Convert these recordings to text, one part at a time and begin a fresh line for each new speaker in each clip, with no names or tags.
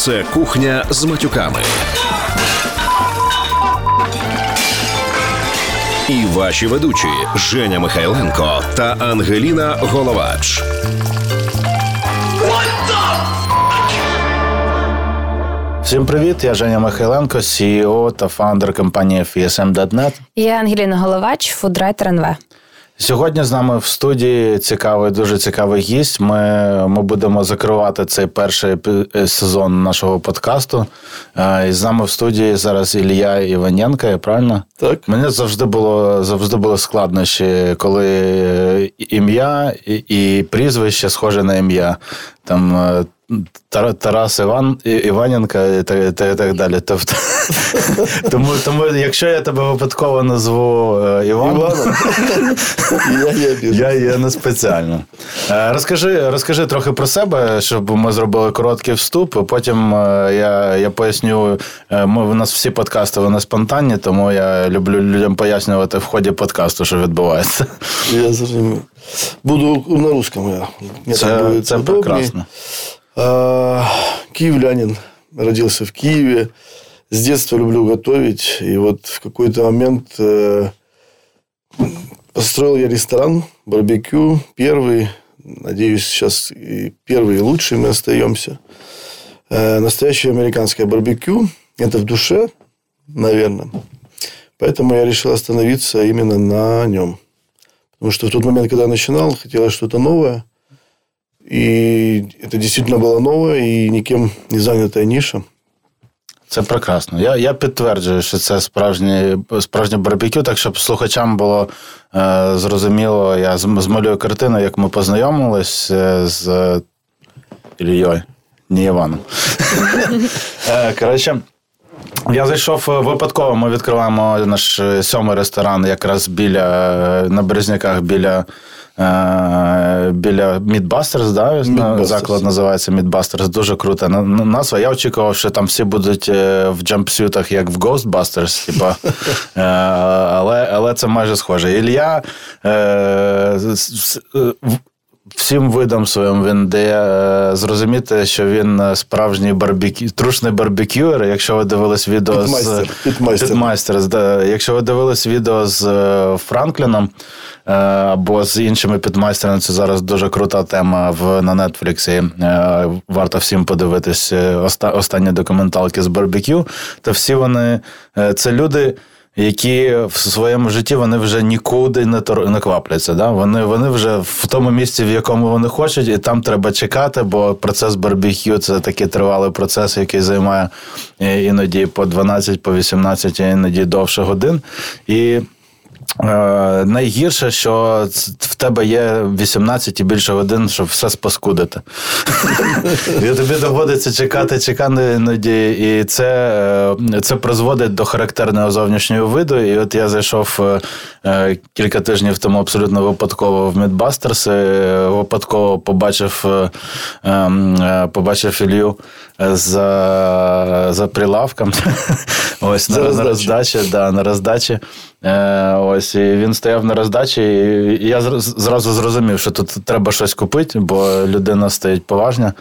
Це кухня з матюками. І ваші ведучі Женя Михайленко та Ангеліна Головач.
Всім привіт! Я Женя Михайленко, CEO та фаундер компанії FSM.net.
Я Ангеліна Головач, фудрайтер НВ.
Сьогодні з нами в студії цікавий, дуже цікавий гість. Ми ми будемо закривати цей перший сезон нашого подкасту. І з нами в студії зараз Ілья Іваненко, я правильно?
Так.
Мені завжди було завжди було складнощі, коли ім'я і, і прізвище схоже на ім'я. Там Тарас Іван Іваненка і так, і так далі. Тобто, тому, тому, якщо я тебе випадково назву Іван,
Іваном, я,
я, я не спеціально. Розкажи розкажи трохи про себе, щоб ми зробили короткий вступ. Потім я я поясню. Ми, У нас всі подкасти вони спонтанні, тому я люблю людям пояснювати в ході подкасту, що відбувається.
Я зрозумів. Буду на русском. Я.
Це, це прекрасно.
Киевлянин, родился в Киеве. С детства люблю готовить. И вот в какой-то момент э, построил я ресторан, барбекю. Первый, надеюсь, сейчас и первый и лучший мы остаемся. Э, настоящее американское барбекю. Это в душе, наверное. Поэтому я решил остановиться именно на нем. Потому что в тот момент, когда я начинал, хотелось что-то новое. И это действительно было новое и никем не занятая ниша.
Це прекрасно. Я я підтверджую, що це справжнє справжнє барбекю, так щоб слухачам було е, зрозуміло, я змалюю картину, як ми познайомились е, з Іллею Іваненком. Е, коротше, я зайшов випадково. Ми відкриваємо наш сьомий ресторан якраз біля на Березняках біля. Біля Meatbusters, да? Meatbusters. заклад називається Meatbusters. Дуже крута назва. Я очікував, що там всі будуть в jumpsuit ах, як в Ghostbusters, типа. але але це майже схоже. Ілля всім видом своїм він дає зрозуміти, що він справжній барбекю, трушний барбекюер. Якщо ви дивились відео
Підмайстер.
з
Підмайстер.
Підмайстер, да. Якщо ви дивились відео з Франкліном або з іншими підмайстерами, це зараз дуже крута тема в на Нетфліксі. Варто всім подивитись останні документалки з барбекю. То всі вони це люди які в своєму житті вони вже нікуди не тор... не квапляться. Да? Вони вони вже в тому місці, в якому вони хочуть, і там треба чекати, бо процес барбекю це такий тривалий процес, який займає іноді по 12, по 18, іноді довше годин. І Е, найгірше, що в тебе є 18 і більше годин, щоб все спаскудити. І тобі доводиться чекати, чекати іноді, і це е, це призводить до характерного зовнішнього виду. І от я зайшов е, кілька тижнів тому абсолютно випадково в Мідбастерс, випадково побачив побачив Ілью за за прилавком. Ось на, на роздачі. Да, на роздачі. Ось і він стояв на роздачі, і я зразу зрозумів, що тут треба щось купити, бо людина стоїть поважна.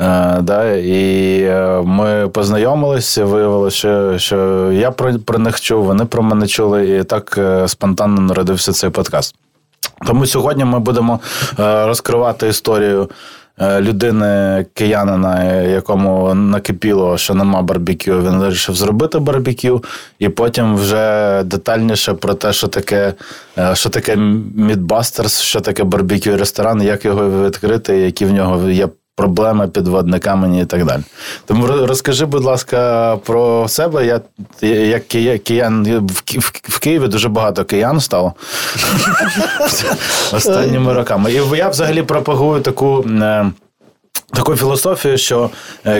Е, да, І е, ми познайомилися, виявилося, що що я про, про них чув, вони про мене чули, і так е, спонтанно народився цей подкаст. Тому сьогодні ми будемо розкривати історію. Людини киянина, якому накипіло, що нема барбекю, він вирішив зробити барбекю, і потім вже детальніше про те, що таке що таке Мідбастерс, що таке барбекю ресторан, як його відкрити, які в нього є проблеми, підводні камені і так далі. Тому розкажи, будь ласка, про себе. Я як киян в Києві дуже багато киян стало останніми роками. І я взагалі пропагую таку. Таку філософію, що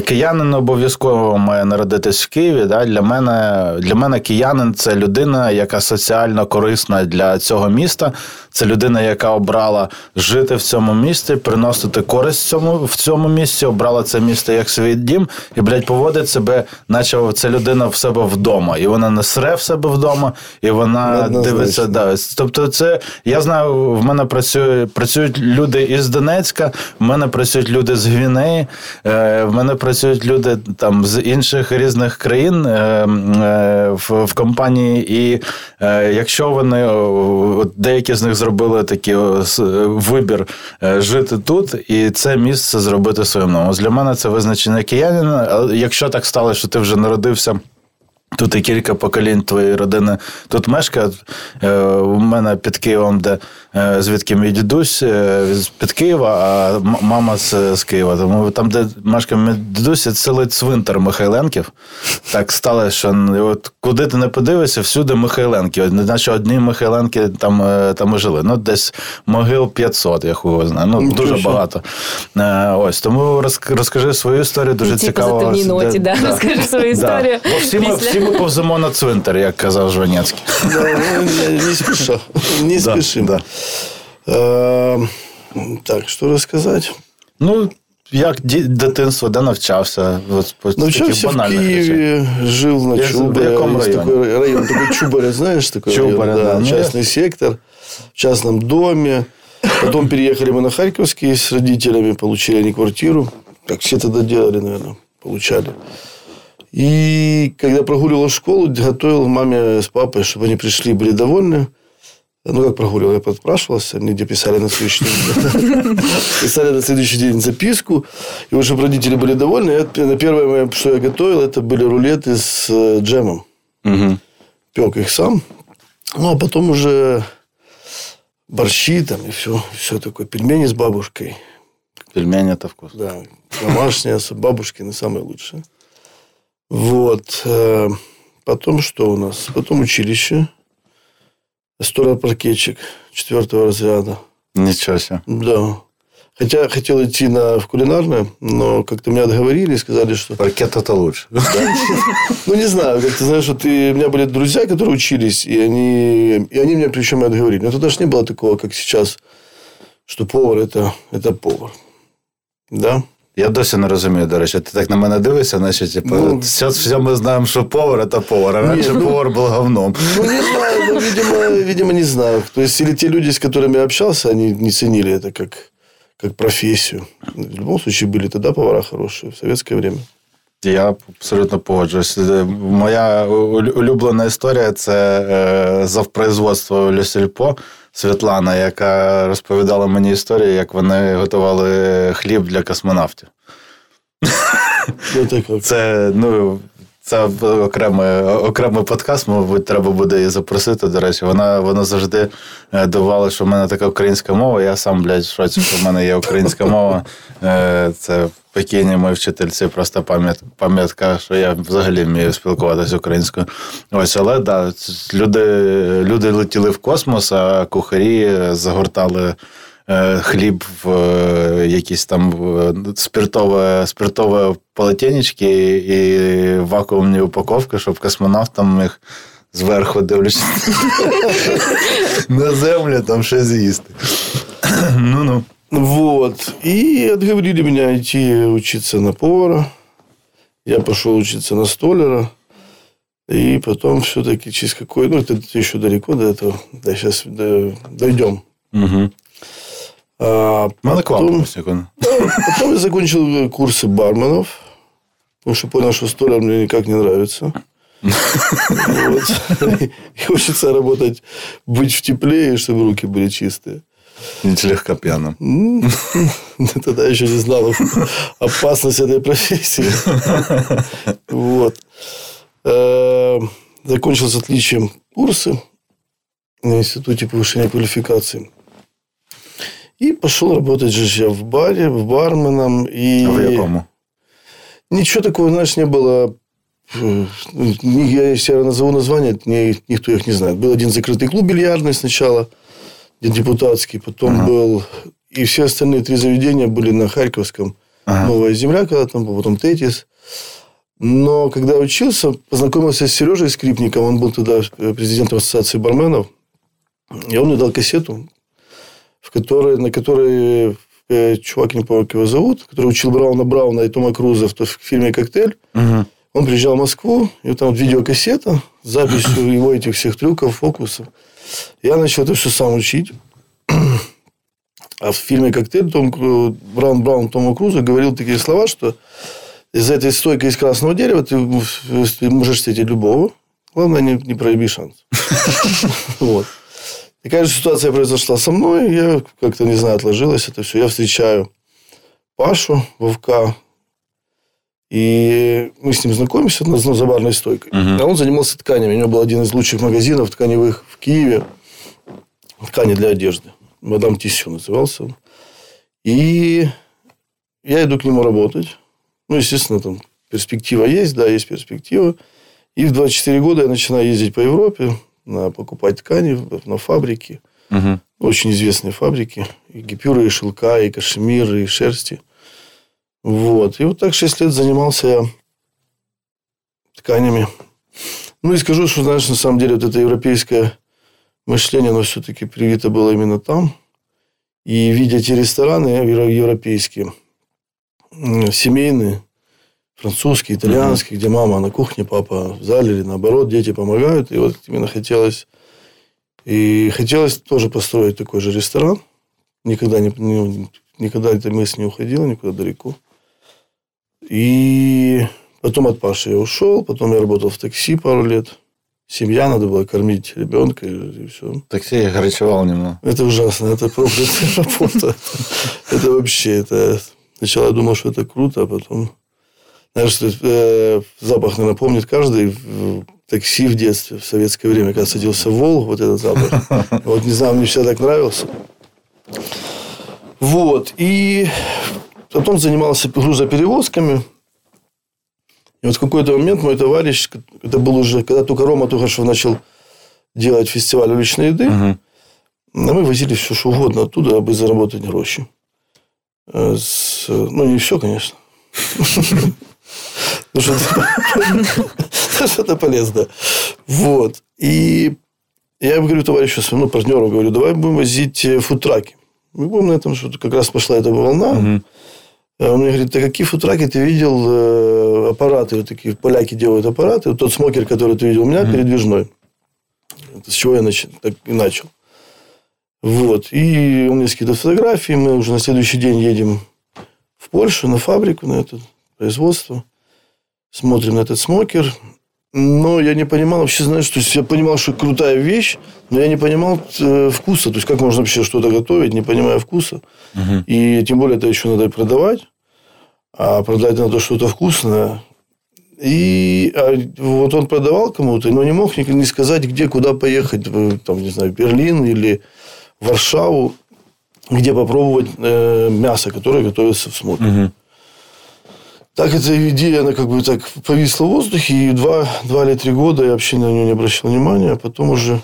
киянин обов'язково має народитись в Києві. Да? Для мене для мене киянин це людина, яка соціально корисна для цього міста. Це людина, яка обрала жити в цьому місті, приносити користь цьому в цьому місці, обрала це місто як свій дім, і блядь, поводить себе, наче це людина в себе вдома. І вона не сре в себе вдома, і вона дивиться. Да. Тобто, це я знаю, в мене працює, працюють люди із Донецька, в мене працюють люди з Гвінеї. В мене працюють люди там з інших різних країн е, е, в, компанії, і е, якщо вони деякі з них зробили такий вибір жити тут, і це місце зробити домом. Ось Для мене це визначення киянина. Якщо так стало, що ти вже народився. Тут і кілька поколінь твоєї родини тут мешкають. Е, У мене під Києвом, де е, звідки мій дідусь е, під Києва, а мама з, з Києва. Тому там, де мешкає мій дідусь, це цілий цвинтар Михайленків. Так сталося, що от куди ти не подивишся, всюди Михайленки. Наче одні Михайленки там, там і жили. Ну, десь могил 500, я хуй знаю. Ну, дуже багато. Ось тому розкажи свою історію. Дуже цікаво.
ноті, да, розкажи свою історію.
Бо всі,
Після-
всі ми повземо на цвинтар, як казав Жванецький.
Ну, не, спеша. Не. Э, Так, что рассказать?
Ну, як дитинство, де навчався? От, таких
в. Киеве, жил на
Я в районе?
такой район, такой Чубаре, знаешь, такой район,
да. Ну,
частный сектор, в частном доме. Потом переехали мы на Харьковский с родителями, получили они квартиру. Как все тогда делали, наверное, получали. И когда прогуливал школу, готовил маме с папой, чтобы они пришли, были довольны. Ну, как прогуливал, я подпрашивался, мне где писали на следующий день. Писали на следующий день записку. И чтобы родители были довольны, на первое, что я готовил, это были рулеты с э, джемом. Пек их сам. Ну, а потом уже борщи там и все, все такое. Пельмени с бабушкой.
Пельмені та вкус.
Да, домашние, бабушкины самые лучшие. Вот. э, Потом что у нас? Потом училище. Столяр-паркетчик четвертого разряда.
Нічого себе.
Да. Хотя хотел идти на, в кулинарное, но как-то меня отговорили и сказали, что...
Паркет то лучше.
Ну, не знаю, как ты знаешь, что ты... у меня были друзья, которые учились, и они, и они меня причем и отговорили. Но тогда же не было такого, как сейчас, что повар это, это повар. Да?
Я досі не розумію, до речі, ти так на мене дивишся, значить, типу,
Ну,
все, все ми знаємо, що повар це повар, а раніше
ну-
повар був говном.
Ну, не знаю, ну, видимо, видимо, не знаю. То есть, или те люди, с которыми я общался, они не ценили это как, как профессию. В любом случае, были тогда повара хорошие в советское время.
Я абсолютно погоджуюсь. Е, Моя улю- улюблена історія це е, завпроизводство Люсільпо Світлана, яка розповідала мені історію, як вони готували хліб для космонавтів. Це, ну, це окремий, окремий подкаст, мабуть, треба буде її запросити. До речі, вона, вона завжди е, давала, що в мене така українська мова. Я сам, блядь, в шоці, що в мене є українська мова. Е, Це покійні мої вчительці, просто пам'ят, пам'ятка, що я взагалі вмію спілкуватися українською. Ось, але да, люди, люди летіли в космос, а кухарі загортали. Е, Хліб в е, якісь там е, спиртове, спиртове полотенечки і вакуумні упаковки, щоб космонавт там міг зверху дивлячись на землю там щось з'їсти. Ну ну.
Вот. И отговорили меня идти учиться на повара. Я пошел учиться на столяра. И потом все-таки через какой... Ну, это еще далеко до этого. Да, сейчас дойдем.
Угу.
А потом,
секунду.
потом я закончил курсы барменов. Потому что понял, что столяр мне никак не нравится. И хочется работать, быть в тепле, и чтобы руки были чистые.
Не слегка п'яним.
М, Тогда еще не знал опасность этой профессии. Вот. Э, Закончил с отличием курсы на Институте повышения квалификации. И пошел работать же я в баре, в барменом. И
А в якому?
Ничего такого, знаешь, не было. Э, Я, если я назову название, не- никто их не знает. Был один закрытый клуб бильярдный сначала, депутатский. Потом
Ага.
был... И все остальные три заведения были на Харьковском.
Ага.
Новая земля, когда там был, потом Тетис. Но когда учился, познакомился с Сережей Скрипником. Он был тогда э, президентом ассоциации барменов. И он мне дал кассету, в которой, на которой э, чувак, не помню, как его зовут, который учил Брауна Брауна и Тома Круза в, в фильме «Коктейль».
Угу.
Он приезжал в Москву, и вот там вот видеокассета с записью его этих всех трюков, фокусов. Я начал это все сам учить. А в фильме «Коктейль» Том, Браун Браун Тому Крузу говорил такие слова, что из этой стойки из красного дерева ты, ты можешь встретить любого. Главное, не, не прояви шанс. Вот. Такая же ситуация произошла со мной. Я как-то, не знаю, отложилось это все. Я встречаю Пашу Вовка. И мы с ним знакомимся ну, за барной стойкой. А он занимался тканями. У него был один из лучших магазинов тканевых в Киеве. Ткани для одежды. Мадам Тисю назывался он. И я иду к нему работать. Ну, естественно, там перспектива есть, да, есть перспектива. И в 24 года я начинаю ездить по Европе, на, покупать ткани на фабрики.
Угу.
Очень известные фабрики. И гипюры, и шелка, и кашемиры, и шерсти. Вот. И вот так 6 лет занимался я тканями. Ну, и скажу, что, знаешь, на самом деле, вот это европейское мышление, оно все-таки привито было именно там. И видя эти рестораны европейские, семейные, французский, итальянский, mm-hmm. где мама на кухне, папа в зале или наоборот, дети помогают. И вот именно хотелось... И хотелось тоже построить такой же ресторан. Никогда, не, не, никогда эта мысль не уходила никуда далеко. И потом от Паши я ушел. Потом я работал в такси пару лет. Семья, надо было кормить ребенка и, и все.
Такси я горячевал немного.
Это ужасно. Это проклятая работа. Это вообще... это Сначала я думал, что это круто, а потом знаешь, э, запах, наверное, помнит каждый в такси в детстве, в советское время, когда садился в Волг, вот этот запах. Вот, не знаю, мне всегда так нравился. Вот. И потом занимался грузоперевозками. И вот в какой-то момент мой товарищ, это был уже, когда только Рома Тухашев начал делать фестиваль уличной еды, uh-huh. мы возили все, что угодно оттуда, дабы заработать гроши. Э, с, ну, не все, конечно. Ну, что-то полезно. Вот. И я говорю товарищу своему, ну, партнеру, говорю, давай будем возить э, фудтраки. Мы будем на этом, что как раз пошла эта волна. А он мне говорит, а какие фудтраки ты видел? Э, аппараты вот такие, поляки делают аппараты. Вот тот смокер, который ты видел у меня, передвижной. Это с чего я нач... так и начал. Вот. И он мне скидывает фотографии. Мы уже на следующий день едем в Польшу на фабрику, на это производство смотрим на этот смокер. Но я не понимал вообще, знаешь, то есть я понимал, что крутая вещь, но я не понимал э, вкуса. То есть, как можно вообще что-то готовить, не понимая вкуса. Угу. И тем более, это еще надо продавать. А продать надо что-то вкусное. И а вот он продавал кому-то, но не мог не сказать, где, куда поехать. Там, не знаю, Берлин или Варшаву, где попробовать э, мясо, которое готовится в смокере. Угу. Так эта идея, она как бы так повисла в воздухе, и два, два или три года я вообще на нее не обращал внимания, а потом уже,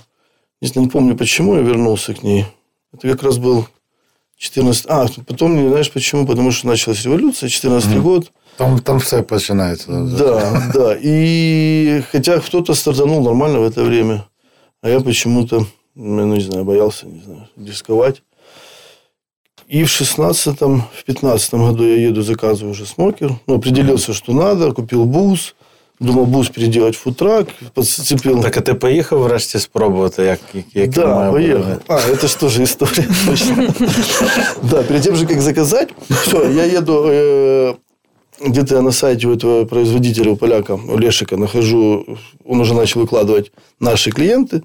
не, знаю, не помню, почему я вернулся к ней. Это как раз был 14... А, потом, не знаешь почему? Потому что началась революция, 14 mm. год.
Там, там все начинается.
Да, да. И хотя кто-то стартанул нормально в это время, а я почему-то, ну, не знаю, боялся, не знаю, рисковать. И в 16-м, в 15 году я еду, заказываю уже смокер. Ну, определился, что надо, купил бус. Думав, бус переделать в футрак, подцепил.
Так, а ты поехал врешті спробувати, як, як
Да, поехал. А, это что же история. Да, перед тем же, как заказать, все, я еду э, где-то я на сайте у этого производителя, у поляка, у Лешика, нахожу, он уже начал выкладывать наши клиенты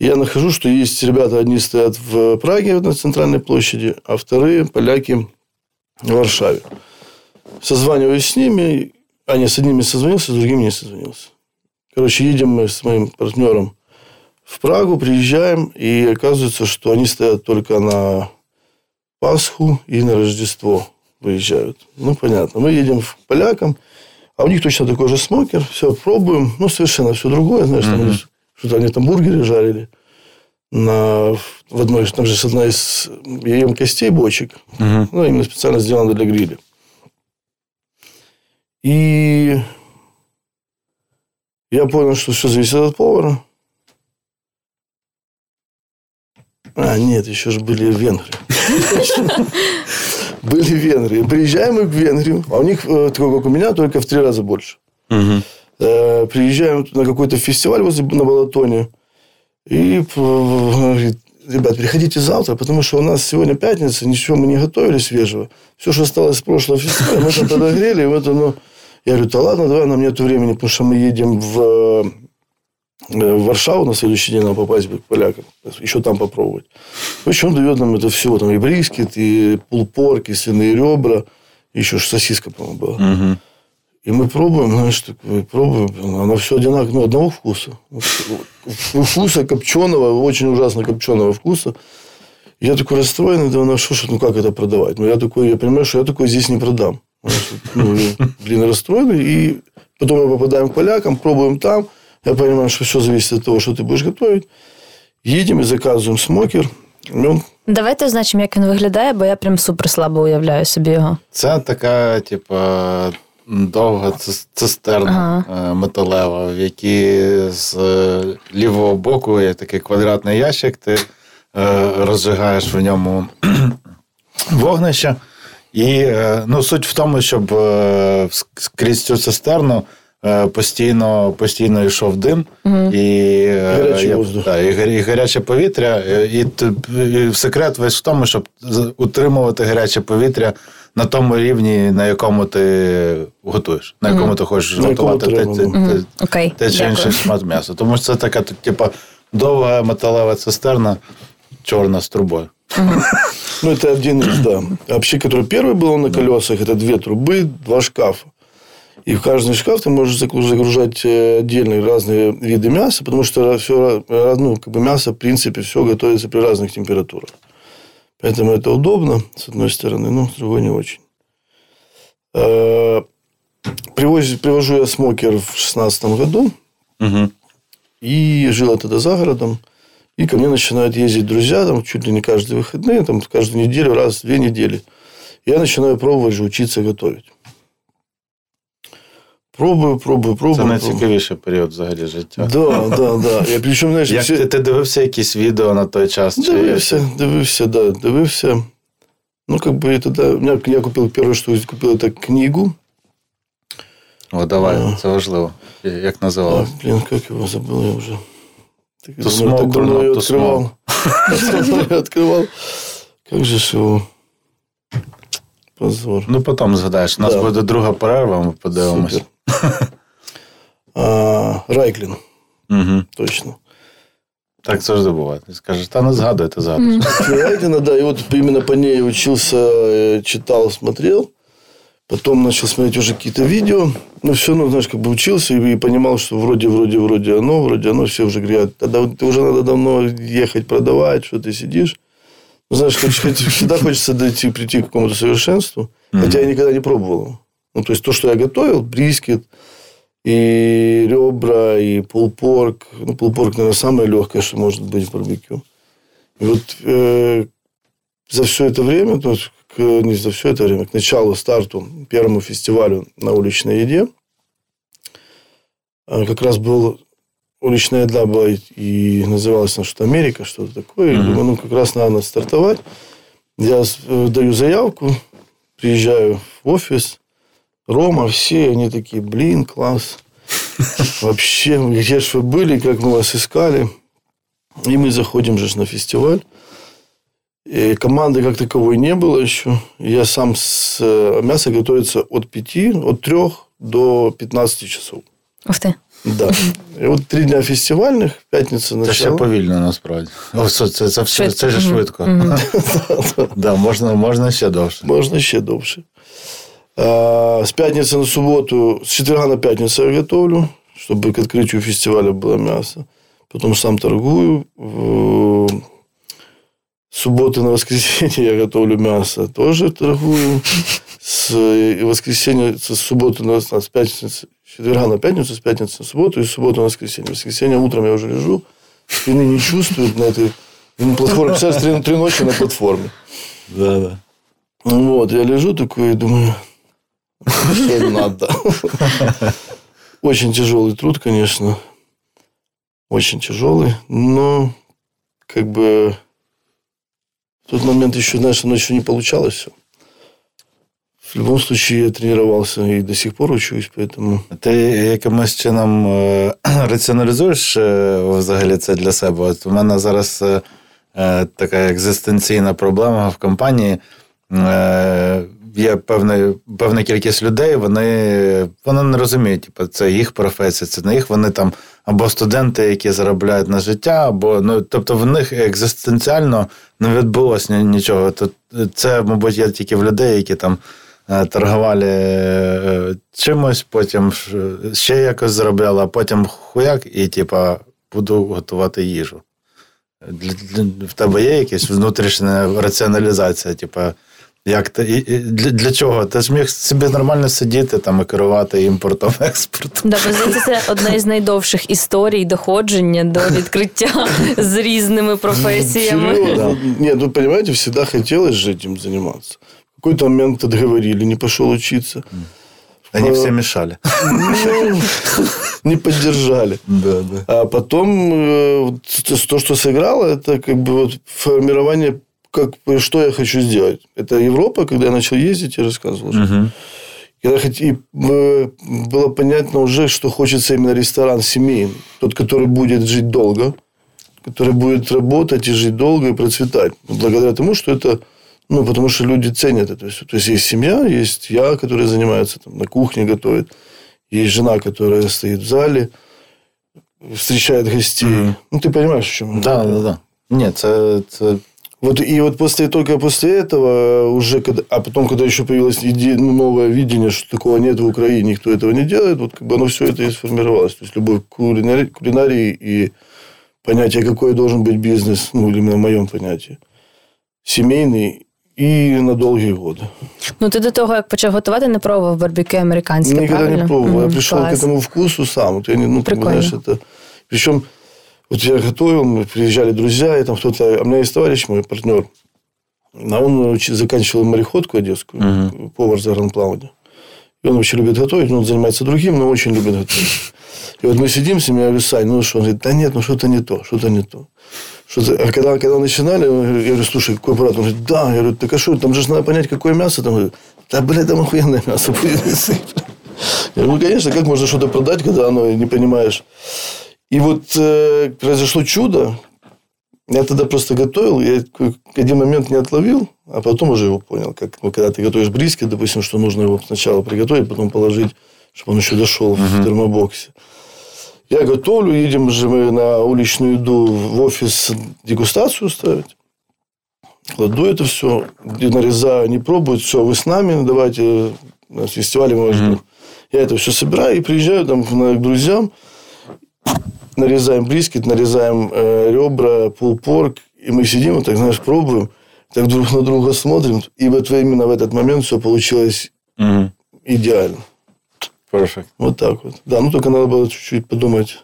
я нахожу, что есть ребята, одни стоят в Праге на центральной площади, а вторые поляки в Варшаве. Созваниваюсь с ними, а не с одними созвонился, с другими не созвонился. Короче, едем мы с моим партнером в Прагу, приезжаем, и оказывается, что они стоят только на Пасху и на Рождество выезжают. Ну, понятно. Мы едем к полякам, а у них точно такой же смокер. Все, пробуем. Ну, совершенно все другое. Знаешь, mm-hmm. там что-то они там бургеры жарили. На, в одной, там же одна из емкостей бочек. Угу. Ну, именно специально сделана для гриля. И я понял, что все зависит от повара. А, нет, еще же были венгры. Были венгры. Приезжаем мы в Венгрию, а у них, э, такой как у меня, только в три раза больше. Э, приезжаем на какой-то фестиваль возле на Балатоне. И говорит, ребят, приходите завтра, потому что у нас сегодня пятница, ничего мы не готовили свежего. Все, что осталось с прошлого фестиваля, мы там подогрели, и вот оно... Я говорю, да ладно, давай, нам нету времени, потому что мы едем в, э, в Варшаву на следующий день, надо попасть к полякам, еще там попробовать. В общем, он дает нам это все, там и брискет, и пулпорк, и свиные ребра, еще сосиска, по-моему, была.
Угу.
И мы пробуем, знаешь, такое, пробуем, оно все одинаково, ну, одного вкуса. Вкуса копченого, очень ужасно копченого вкуса. Я такой расстроенный, думаю, ну что ж, ну как это продавать? Ну, я такой, я понимаю, что я такой здесь не продам. Ну, блин, расстроенный. И потом мы попадаем к полякам, пробуем там. Я понимаю, что все зависит от того, что ты будешь готовить. Едем і заказуємо смокер. Ну,
Давайте означимо, як він виглядає, бо я прям супер слабо уявляю собі його.
Це така, типа, довга цистерна е, металева, в якій з е, лівого боку є такий квадратний ящик, ти е, розжигаєш в ньому вогнище. І ну, суть в тому, щоб е, ск- крізь цю цистерну постійно, постійно йшов дим, і, е,
Гарячий
я-
воздух.
та, і, і гаряче повітря. І, і секрет весь в тому, щоб утримувати гаряче повітря на тому рівні, на якому ти готуєш, на якому ти хочеш
На якому
готувати те,
треба,
те,
ну.
те,
Окей.
те чи
дякую.
інший шмат м'яса. Тому що це така, типа, довга металева цистерна, чорна з трубою.
Ну, это один из, да. А Вообще, который первый был на колесах, это две трубы, два шкафа. И в каждый шкаф ты можешь загруж- загружать э, отдельные разные виды мяса, потому что все, ну, как бы мясо, в принципе, все готовится при разных температурах. Поэтому это удобно, с одной стороны, но с другой не очень. Э, привозь- Привожу я смокер в шестнадцатом году.
Угу.
И жил я тогда за городом. И ко мне начинают ездить друзья, там, чуть ли не каждые выходные, там, каждую неделю, раз в две недели. Я начинаю пробовать же учиться готовить. Пробую, пробую,
Це
пробую. пробую.
найцікавіший період взагалі життя.
Да, да, да. Я причому, знаєш,
Як
всі-
ти, ти дивився якісь відео на той час? Чи...
Дивився, дивився, да, дивився. Ну, как бы это, да, у меня, я купил первое, что купил, это книгу.
О, давай,
А.
це важливо. Як
А,
називалось?
блин, как его забыл я уже. Так,
To
давно- так
smoke or
давно
not
я
to
открывал. Давно я открывал. Как же ж его? Позор.
Ну, потім згадаєш. У нас
Да.
буде друга перерва, ми подивимось.
Супер. А, Райклин,
Угу.
точно.
Так завжди буває. Ти скажеш, та не згадуй, ти згадуєш.
Райклина, да, и вот именно по ней учился, читал, смотрел. Потом начал смотреть уже какие-то видео. Ну, все равно, знаешь, как бы учился и, понимал, что вроде, вроде, вроде оно, вроде оно. Все уже говорят, тогда уже надо давно ехать продавать, что ты сидишь. Ну, знаешь, всегда хочется дойти, прийти к какому-то совершенству. Хотя я никогда не пробовал. Ну, то есть, то, что я готовил, брискет, и ребра, и пулпорк. Ну, пулпорк, наверное, самое легкое, что может быть в барбекю. И вот э, за все это время, то есть, к- не за все это время, к началу, старту, первому фестивалю на уличной еде, а, как раз был уличная еда была и- называлась она что-то Америка, что-то такое.
Мгм.
думаю, ну, как раз надо стартовать. Я э, даю заявку, приезжаю в офис, Рома, все, они такие, блин, класс. Вообще, где же вы были, как мы вас искали. И мы заходим же на фестиваль. И команды как таковой не было еще. Я сам с... э, Мясо готовится от 5, от 3 до 15 часов.
Ух ти.
Да. И вот три дня фестивальных, пятница
Це ще
начало.
повільно насправді. О, це, це, це, все- це ж швидко. Да, можна, можна ще довше.
Можно ще довше. С пятницы на субботу, с четверга на пятницу я готовлю, чтобы к открытию фестиваля было мясо. Потом сам торгую. В субботы на воскресенье я готовлю мясо, тоже торгую. С воскресенья, с субботы на с пятницы, с четверга на пятницу, с пятницы на субботу и с субботы на воскресенье. В воскресенье утром я уже лежу, спины не чувствую на этой на платформе. Представляешь, три, три ночи на платформе.
Да, да.
Ну Вот, я лежу такой и думаю, что надо. Очень тяжелый труд, конечно. Очень тяжелый. Но, как бы, в тот момент еще, знаешь, оно еще не получалось все. В любом случае, я тренировался и до сих пор учусь, поэтому...
Ти якимось чином е, раціоналізуєш е, взагалі це для себе? От у мене зараз е, е, така екзистенційна проблема в компанії. Е, Є певна, певна кількість людей, вони вони не розуміють, типу, це їх професія, це не їх. Вони там або студенти, які заробляють на життя, або ну тобто в них екзистенціально не відбулося нічого. То це, мабуть, є тільки в людей, які там е, торгували е, чимось, потім ще якось заробляли, а потім хуяк, і типа буду готувати їжу. В тебе є якась внутрішня раціоналізація, типа. Як ти, і, для, для чого? Ти ж міг собі нормально сидіти там і керувати імпортом, експортом.
Да, це одна із найдовших історій доходження до відкриття з різними професіями.
Серьезно? Нет, ну, понимаете, всегда хотелось же этим заниматься. В какой-то момент отговорили, не пошел учиться.
Они все мешали.
Ну, не поддержали.
Да, да.
А потом э, то, что сыграло, это как бы вот формирование как, что я хочу сделать. Это Европа, когда я начал ездить, я рассказывал. Угу. Когда и было понятно уже, что хочется именно ресторан семейный. Тот, который будет жить долго, который будет работать и жить долго и процветать. Благодаря тому, что это... Ну, потому что люди ценят это. То есть, есть семья, есть я, который занимается там, на кухне, готовит. Есть жена, которая стоит в зале, встречает гостей. Mm-hmm. Ну, ты понимаешь, в чем
Да, да, да. Нет, это, это
Вот, и вот после, только после этого уже, когда, а потом, когда еще появилось идея, ну, новое видение, что такого нет в Украине, никто этого не делает, вот как бы оно все это и сформировалось. То есть, любовь к кулинарии, кулинарии и понятие, какой должен быть бизнес, ну, именно в моем понятии, сімейний і на довгі годы.
Ну, ти до того, як почав готувати, не пробував барбекю американське,
Никогда
правильно?
не пробовал.
Mm,
я пришел
класс.
к этому вкусу сам. Вот я не, ну, как бы,
Прикольно.
знаешь, это... Причем вот я готовил, мы приезжали друзья, и там кто-то... А у меня есть товарищ мой, партнер. А он заканчивал мореходку одесскую,
Мгм.
повар за гранплавания. И он вообще любит готовить, ну, он занимается другим, но очень любит готовить. И вот мы сидим с ним, я говорю, Сань, ну что? Он говорит, да нет, ну что-то не то, что-то не то. Что-то... А когда, когда начинали, я говорю, слушай, какой аппарат? Он говорит, да. Я говорю, так а что, там же надо понять, какое мясо. Там, говорит, да, блядь, там охуенное мясо будет. Я говорю, ну, конечно, как можно что-то продать, когда оно не понимаешь. И вот э, произошло чудо. Я тогда просто готовил, я один момент не отловил, а потом уже его понял. Как, ну, когда ты готовишь брискет, допустим, что нужно его сначала приготовить, потом положить, чтобы он еще дошел в термобоксе. Я готовлю, едем же мы на уличную еду в офис дегустацию ставить. Кладу это все, нарезаю, они пробуют, все, вы с нами, давайте, на фестивале мы вас ждем. Я это все собираю и приезжаю там к друзьям, нарезаем брискет, нарезаем э, ребра, пулпорк, и мы сидим, вот так, знаешь, пробуем, так друг на друга смотрим, и вот именно в этот момент все получилось
Угу.
идеально.
Perfect.
Вот так вот. Да, ну только надо было чуть-чуть подумать,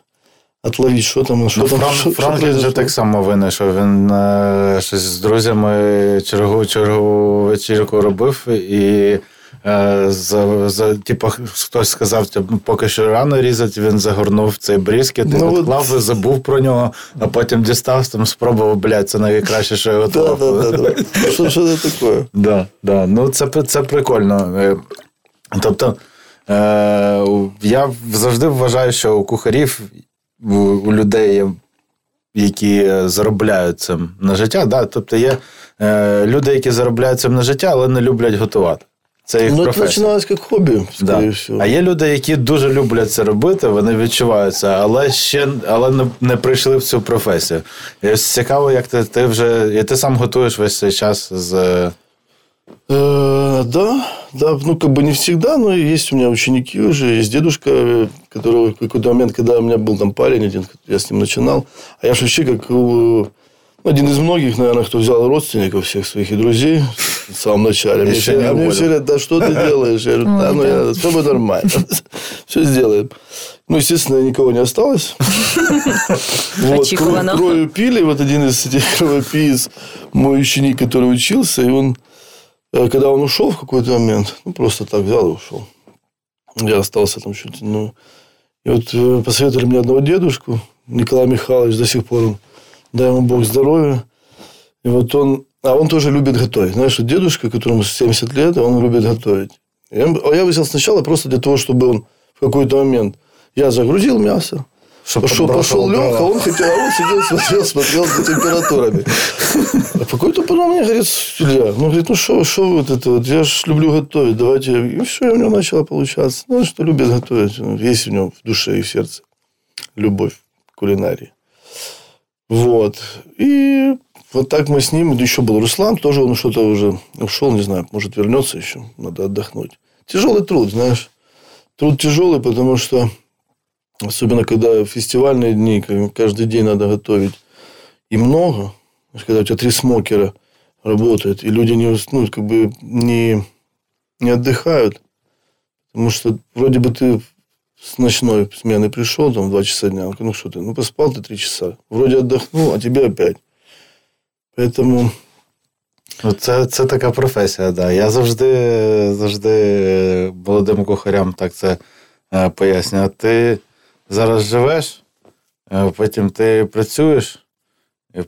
отловить, что там, что
Ну,
там,
Фран,
что- что
Франклін же
произошло.
так само винайшов. Він е, щось з друзями чергу, чергову вечірку робив і. е, За, за, типу, хтось сказав, «Ну, поки що рано різати, він загорнув цей брискет,
Ну,
і
от-
відклав, забув про нього, а потім дістав, там спробував, блядь, це найкраще, що я готував.
что это такое?
Да, да. Ну, це, це прикольно. Е, Тобто, е, я завжди вважаю, що у кухарів, у, у людей, які заробляють цим на життя, да? тобто є е, люди, які заробляють цим на життя, але не люблять готувати. Це їх
Ну, это
професія.
начиналось как хобби, скорее
Да.
всего.
А є люди, які дуже люблять це робити, вони відчувають це, але ще але не, не прийшли в цю професію. І ось цікаво, як ти, ти вже і ти сам готуєш весь цей час з. е,
Э, Да, да, ну как бы не всегда, но есть у меня ученики уже, есть дедушка, э, которого в какой-то момент, когда у меня был там парень один, я с ним начинал, а я же вообще как э, один из многих, наверное, кто взял родственников всех своих и друзей в самом начале. Мне все, а мне все говорят, да что ты делаешь? Я говорю, да, ну, я, все будет нормально. Все сделаем. Ну, естественно, никого не осталось. Вот,
Очікувано.
кро- Кровью пили. Вот один из этих кровопиец, мой ученик, который учился, и он, э, когда он ушел в какой-то момент, ну, просто так взял и ушел. Я остался там чуть ну. И вот э, посоветовали мне одного дедушку, Николай Михайлович, до сих пор он, дай ему Бог здоровья. И вот он, а он тоже любит готовить. Знаешь, вот дедушка, которому 70 лет, он любит готовить. Я, а я взял сначала просто для того, чтобы он в какой-то момент, я загрузил мясо,
Щоб
пошел, пошел Леха,
дрова.
он хотел, а он сидел, смотрел, смотрел за температурами. А какой-то потом мне говорит, Илья, ну, говорит, ну, что что вот это вот, я же люблю готовить, давайте. И все, у него начало получаться. Ну, что любит готовить, есть у него в душе и в сердце любовь к кулинарии. Вот. И вот так мы с ним, еще был Руслан, тоже он что-то уже ушел, не знаю, может, вернется еще, надо отдохнуть. Тяжелый труд, знаешь. Труд тяжелый, потому что Особенно, когда фестивальные дни, каждый день надо готовить. И много. Когда у тебя три смокера работают, и люди не, ну, как бы не, не отдыхают. Потому что вроде бы ты с ночной смены пришел, там, в 2 часа дня. Ну, что ты, ну, поспал ты 3 часа. Вроде отдохнул, а тебе опять. Поэтому
Ну, це, це така професія, да. Я завжди, завжди молодим кухарям так це е, пояснюю. Ти зараз живеш, е, потім ти працюєш, і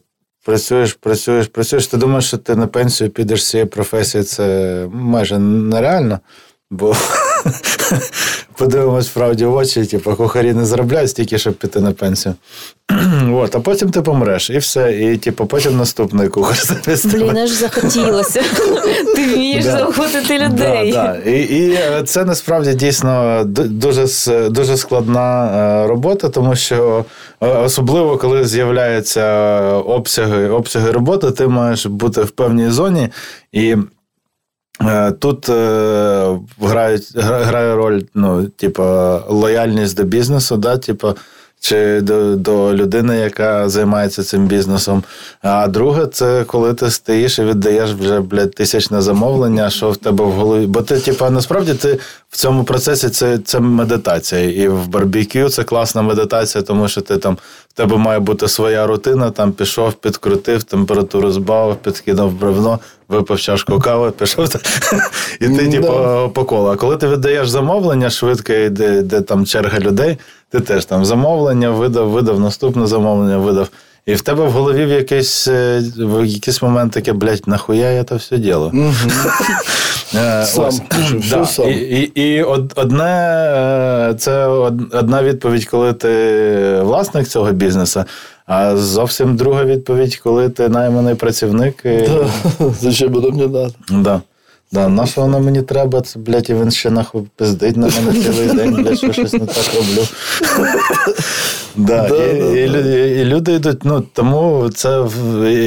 працюєш, працюєш, працюєш. Ти думаєш, що ти на пенсію підеш з цієї професії, це майже нереально. Бо подивимось правді в очі, типу, кухарі не заробляють стільки, щоб піти на пенсію. От, а потім ти помреш, і все. І типу, потім наступний кухар.
Блін, аж захотілося. Ти вмієш
Да.
заохотити людей.
Да, да. І, і е, це насправді дійсно дуже, дуже складна е, робота, тому що е, особливо коли з'являються обсяги, обсяги роботи, ти маєш бути в певній зоні. І тут е, грають, гра- грає роль, ну, типу, лояльність до бізнесу, да, типу, чи до, до людини, яка займається цим бізнесом. А друге, це коли ти стоїш і віддаєш вже блядь, тисячне замовлення, що в тебе в голові. Бо ти, типа, насправді ти в цьому процесі це, це медитація. І в барбекю це класна медитація, тому що ти там в тебе має бути своя рутина, там пішов, підкрутив, температуру збавив, підкинув бревно, випив чашку кави, пішов. І ти,
Да.
типу, по колу. А коли ти віддаєш замовлення швидке, де, де там черга людей, ти теж там замовлення видав, видав, наступне замовлення видав. І в тебе в голові в якийсь, е, в якийсь момент таке, блядь, нахуя я це все діло? Е,
Сам.
І, і, і од- одне е, це одна відповідь, коли ти власник цього бізнесу, а зовсім друга відповідь, коли ти найманий працівник. І...
да, зачем это мне надо?
Да. Да, на що воно мені треба, це, блядь, і він ще нахуй пиздить на мене цілий день, блядь, що щось не так роблю. Да,
Да,
і,
да,
і, і люди йдуть, ну тому це в,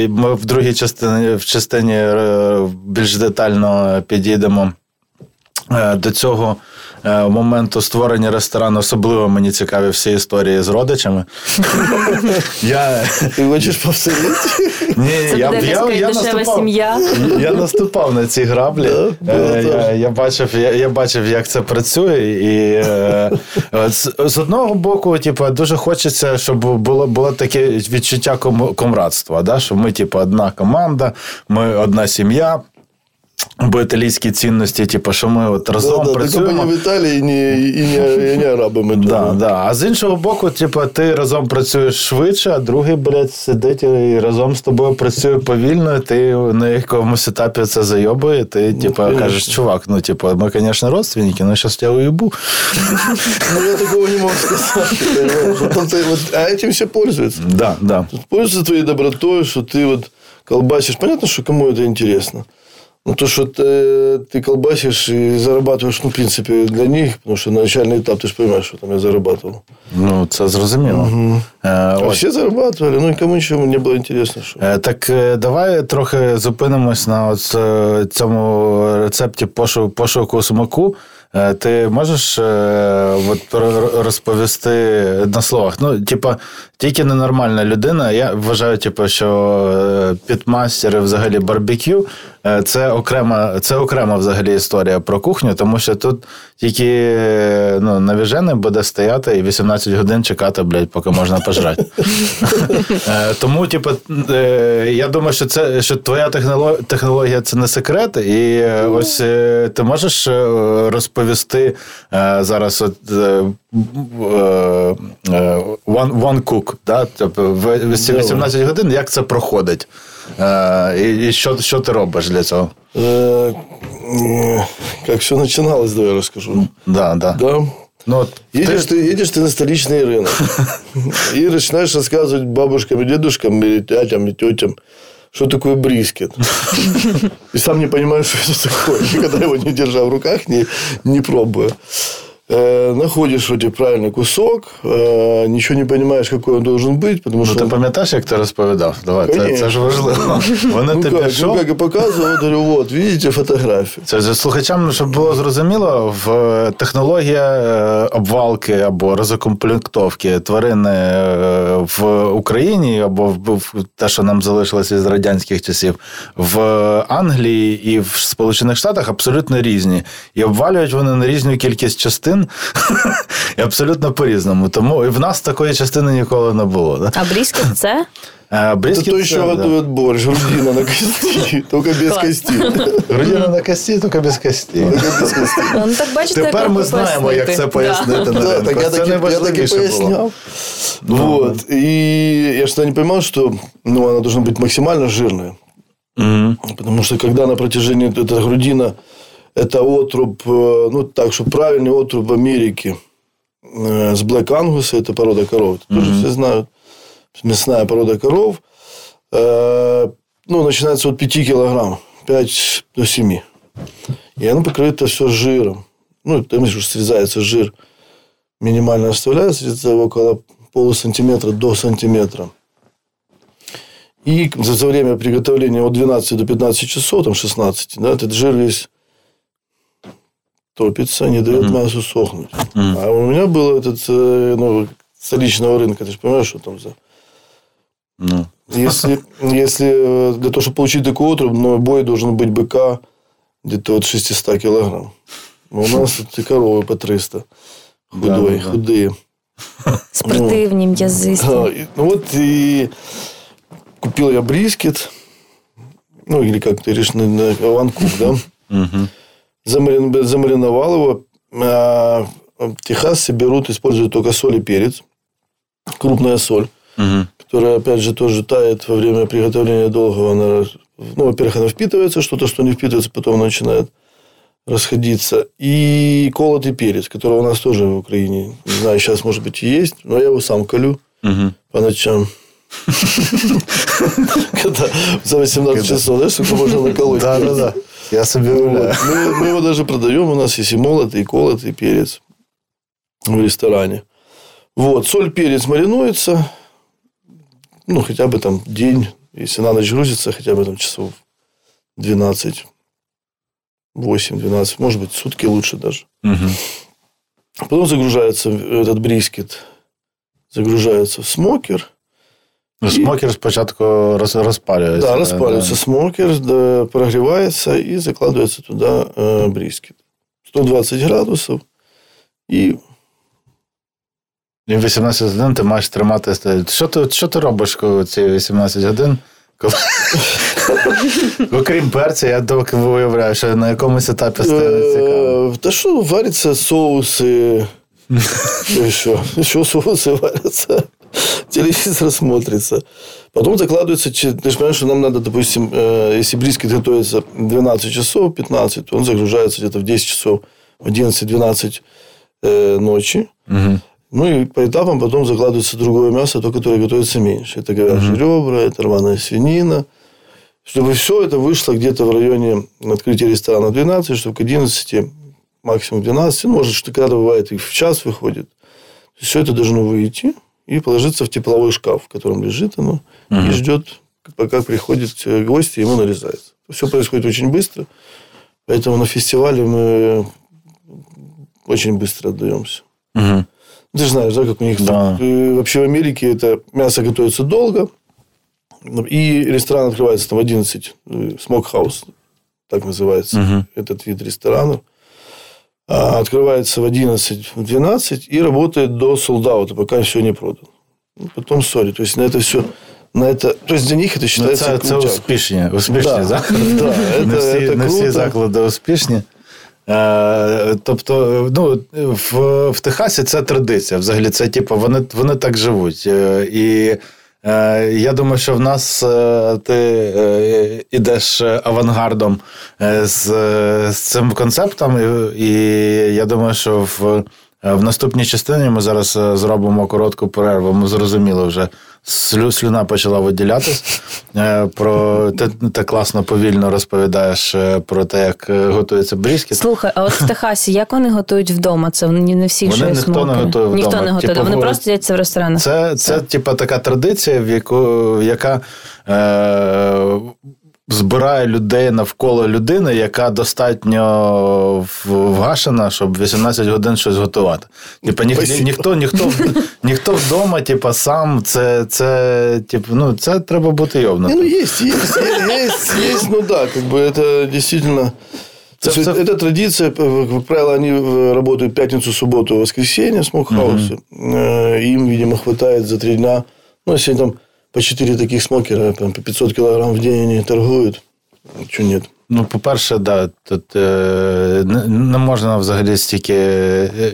ми в другій частині, в частині е, більш детально підійдемо е, до цього моменту створення ресторану. Особливо мені цікаві всі історії з родичами. Я,
Ты хочешь повторить?
ні, я, я, я,
дешева
наступав,
сім'я.
я наступав на ці граблі. Е, я, я, бачив, я, я бачив, як це працює. І е, з, одного боку, типу, дуже хочеться, щоб було, було таке відчуття ком, комрадства. Да? Що ми, типу, одна команда, ми одна сім'я. Бо італійські цінності, типу, що ми от разом
Да, да, только
працюємо.
не в Италии и не, и не, и не арабы мы
Да,
дома.
да. А з іншого боку, типу, ти разом працюєш швидше, а другий, блядь, сидить і разом з тобою працює повільно, і ти на якомусь етапі це зайобує, ти, типу,
конечно.
кажеш, чувак, ну, типу, ми, звісно, родственники, але зараз я уїбу.
Ну, я такого не могу сказать. понимаешь? Вот это вот, а этим все пользуются.
Да, да.
Пользуются твоей добротой, что ты вот колбасишь. Понятно, что кому это интересно. Ну, то, что ты, ты колбасишь и зарабатываешь, ну, в принципе, для них, потому что на начальный этап ты же понимаешь, что там я зарабатывал.
Ну, це зрозуміло. Е,
А
ось.
все зарабатывали, ну, никому ничего не было интересно. Что...
Е, Так е, давай трохи зупинимось на от, е, цьому рецепті пошу- пошуку смаку. Е, Ти можеш е, от, р- розповісти на словах? Ну, типа, тільки ненормальна людина. Я вважаю, типу, що е, підмастери взагалі барбекю е, це окрема, це окрема взагалі історія про кухню, тому що тут тільки е, ну, навіжений буде стояти і 18 годин чекати, блядь, поки можна пожрати. Е, Тому, типу, е, я думаю, що це що твоя техноло- технологія це не секрет. І е, ось е, ти можеш е, розповісти е, зараз от, е, е, е, one, one cook, да? тобто в- в 18 годин, як це проходить? Е, І, що, що ти робиш для цього?
Э, Как все начиналось, давай я расскажу.
Да, да.
Да.
Ну, от
Едешь
ти-
ты, едешь ты на столичный рынок и начинаешь рассказывать бабушкам и дедушкам, или тятям, и тетям, что такое брискет. И сам не понимаешь, что это такое. Никогда его не держал в руках, не, не пробуя. Э, находишь вроде правильный кусок, э, ничего не понимаешь, какой он должен быть, потому
Ну,
что...
ти
он-
пам'ятаєш, як ти розповідав? Давай, це, це ж
Конечно.
важливо. Вони
ну,
тобі
как,
що?
ну как, я показывал, я говорю, вот, видите фотографию.
Це ж слухачам, щоб було зрозуміло, в технологія е, обвалки або розокомплектовки тварин е, в Україні, або в в те, що нам залишилося з радянських часів, в Англії і в Сполучених Штатах абсолютно різні. І обвалюють вони на різну кількість частин і абсолютно по-різному. Тому і в нас такої частини ніколи не було. Да?
А бріскет це?
Е,
Это
брискет
то
це,
еще
да.
готовят борщ, грудина на кости, только без
Класс.
кости.
Грудина на кості, тільки без кості.
Только без кости.
Ну так бачите,
Тепер
як
ми
легко
знаємо, як це
пояснити.
пояснити на
Да,
ринку.
так я
Це
таки, я таки
найважливіше було.
пояснял. Вот. И я что не понимал, что ну, она должна быть максимально жирная.
Мгм.
Потому что когда на протяжении эта грудина, это отруб, э, ну так, что правильный отруб в Америке э, с Black Angus, это порода коров, это тоже все знают, мясная порода коров, э, ну, начинается от 5 килограмм, 5 до 7. И оно покрыто все жиром. Ну, там уже срезается жир. Минимально оставляется где-то около полусантиметра до сантиметра. И за, за время приготовления от 12 до 15 часов, там 16, да, этот жир весь топится, не дает мясу сохнуть. А у меня был этот, э, ну, столичного рынка, ты же понимаешь, что там за...
Ну.
Если, если э, для того, чтобы получить такой отруб, но бой должен быть быка где-то от 600 килограмм. А у нас тут и коровы по 300. Худой,
Да, да,
худые.
Спортивні, м'язисті.
А, и- Ну вот и купил я брискет. Ну, или как ты на, на ванкук, да? Замарин- замариновал его. А, В Техасе берут, используют только соль и перец. Крупная соль,
Мгм.
которая, опять же, тоже тает во время приготовления долгого. Она, ну, во-первых, она впитывается, что-то, что не впитывается, потом начинает расходиться. И колотый перец, которого у нас тоже в Украине, не знаю, сейчас, может быть, и есть, но я его сам колю
Мгм.
по ночам. Когда за 18 часов, знаешь, сколько можно наколоть?
Да, да, да. Я собі
Вот. Мы, мы его даже продаем. У нас есть и молотый, и колотый перец в ресторане. Вот. Соль, перец маринуется. Ну, хотя бы там день. Если на ночь грузится, хотя бы там часов 12. 8-12. Может быть, сутки лучше даже.
Мгм.
Потом загружается этот брискет. Загружается в смокер.
Ну, Смокер спочатку роз, розпалюється.
Да, распаливается смокер, да, прогревается и закладывается туда э, брискет. 120 градусов. И
І 18 годин ти маєш тримати. Що ти, що ти робиш коли ці 18 годин? Коли... Окрім перця, я доки виявляю, що на якомусь етапі стає цікаво.
э, да что, варятся соусы. Что еще? Еще соусы варятся. Телевизор смотрится. Потом закладывается... Ты понимаешь, что нам надо, допустим, э, если брискет готовится 12 часов, 15, то он загружается где-то в 10 часов, в 11-12 э, ночи.
Мгм.
Ну и по этапам потом закладывается другое мясо, то, которое готовится меньше. Это говяжьи ребра, это рваная свинина. Чтобы все это вышло где-то в районе открытия ресторана 12, чтобы к 11, максимум 12, ну, может, что когда бывает и в час выходит. Все это должно выйти и положиться в тепловой шкаф, в котором лежит оно, и ждет, пока приходит э, гость, и ему нарезается. Все происходит очень быстро. Поэтому на фестивале мы очень быстро отдаемся.
Мгм.
Ты же знаешь, да, как у них
Да.
э, вообще в Америке это мясо готовится долго, и ресторан открывается там в 11, э, смокхаус, так называется
Мгм.
этот вид ресторанов. А, Открывается в 11, в 12 и работает до солдаута, пока все не продано. Ну, Потом сори. То есть на это все, на это, то есть для них это
Ну,
считается
це, це
крутяк.
успішні, успішні
Да.
заклади.
Да,
не,
это-
всі,
это
не всі
круто.
заклади успішні. Е, тобто, ну, в, в Техасі це традиція. Взагалі, це типу, вони, вони так живуть. Е, і е, я думаю, що в нас е, ти йдеш ідеш авангардом е, з, цим концептом, і, я думаю, що в Е, наступній частині ми зараз е, зробимо коротку перерву. Ми зрозуміли вже, слюна почала виділятись. Е, Про ти, так класно повільно розповідаєш е, про те, як е, готується брізкіт.
Слухай, а от в Техасі як вони готують вдома? Це не не всі
Вони ніхто не
готує
готує
Ніхто не готує.
Типу,
Вони просто їдять це в ресторанах.
Це, це типа така традиція, в яку яка е, збирає людей навколо людини, яка достатньо в- вгашена, щоб 18 годин щось готувати. Типа ні, ні,
Спасибо.
ніхто, ніхто, ніхто вдома, типа, сам це, це, типу, ну, це треба бути
Не, ну
йовнутим.
есть, есть, есть, есть, ну да, как бы это действительно...
Це-
То есть
це-
Эта традиция, как правило, они э, работают пятницу, субботу, воскресенье в смокхаусе. Э, Им, видимо, хватает за три дня. Ну, если там по 4 таких смокера, по 500 килограмм в день они торгуют, чего нет.
Ну, по-перше, да, тут е, не, можна взагалі стільки.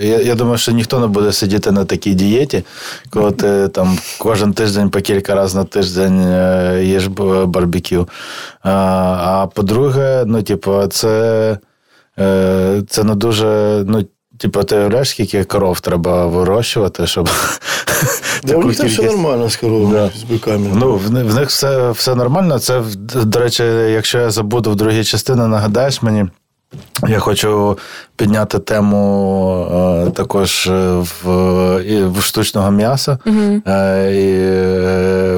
Я, я думаю, що ніхто не буде сидіти на такій дієті, коли ти там кожен тиждень по кілька разів на тиждень е, їш барбекю. А, а по-друге, ну, типу, це, е, це не дуже. Ну, Типу, ти уявляєш, скільки коров треба вирощувати, щоб
Да, у них там все нормально с коровами,
Да.
с быками.
Ну, в, в них все, все нормально. Це, до речі, якщо я забуду в другій частині, нагадаєш мені. Я хочу підняти тему е, також е, в, і в штучного м'яса. Е, і,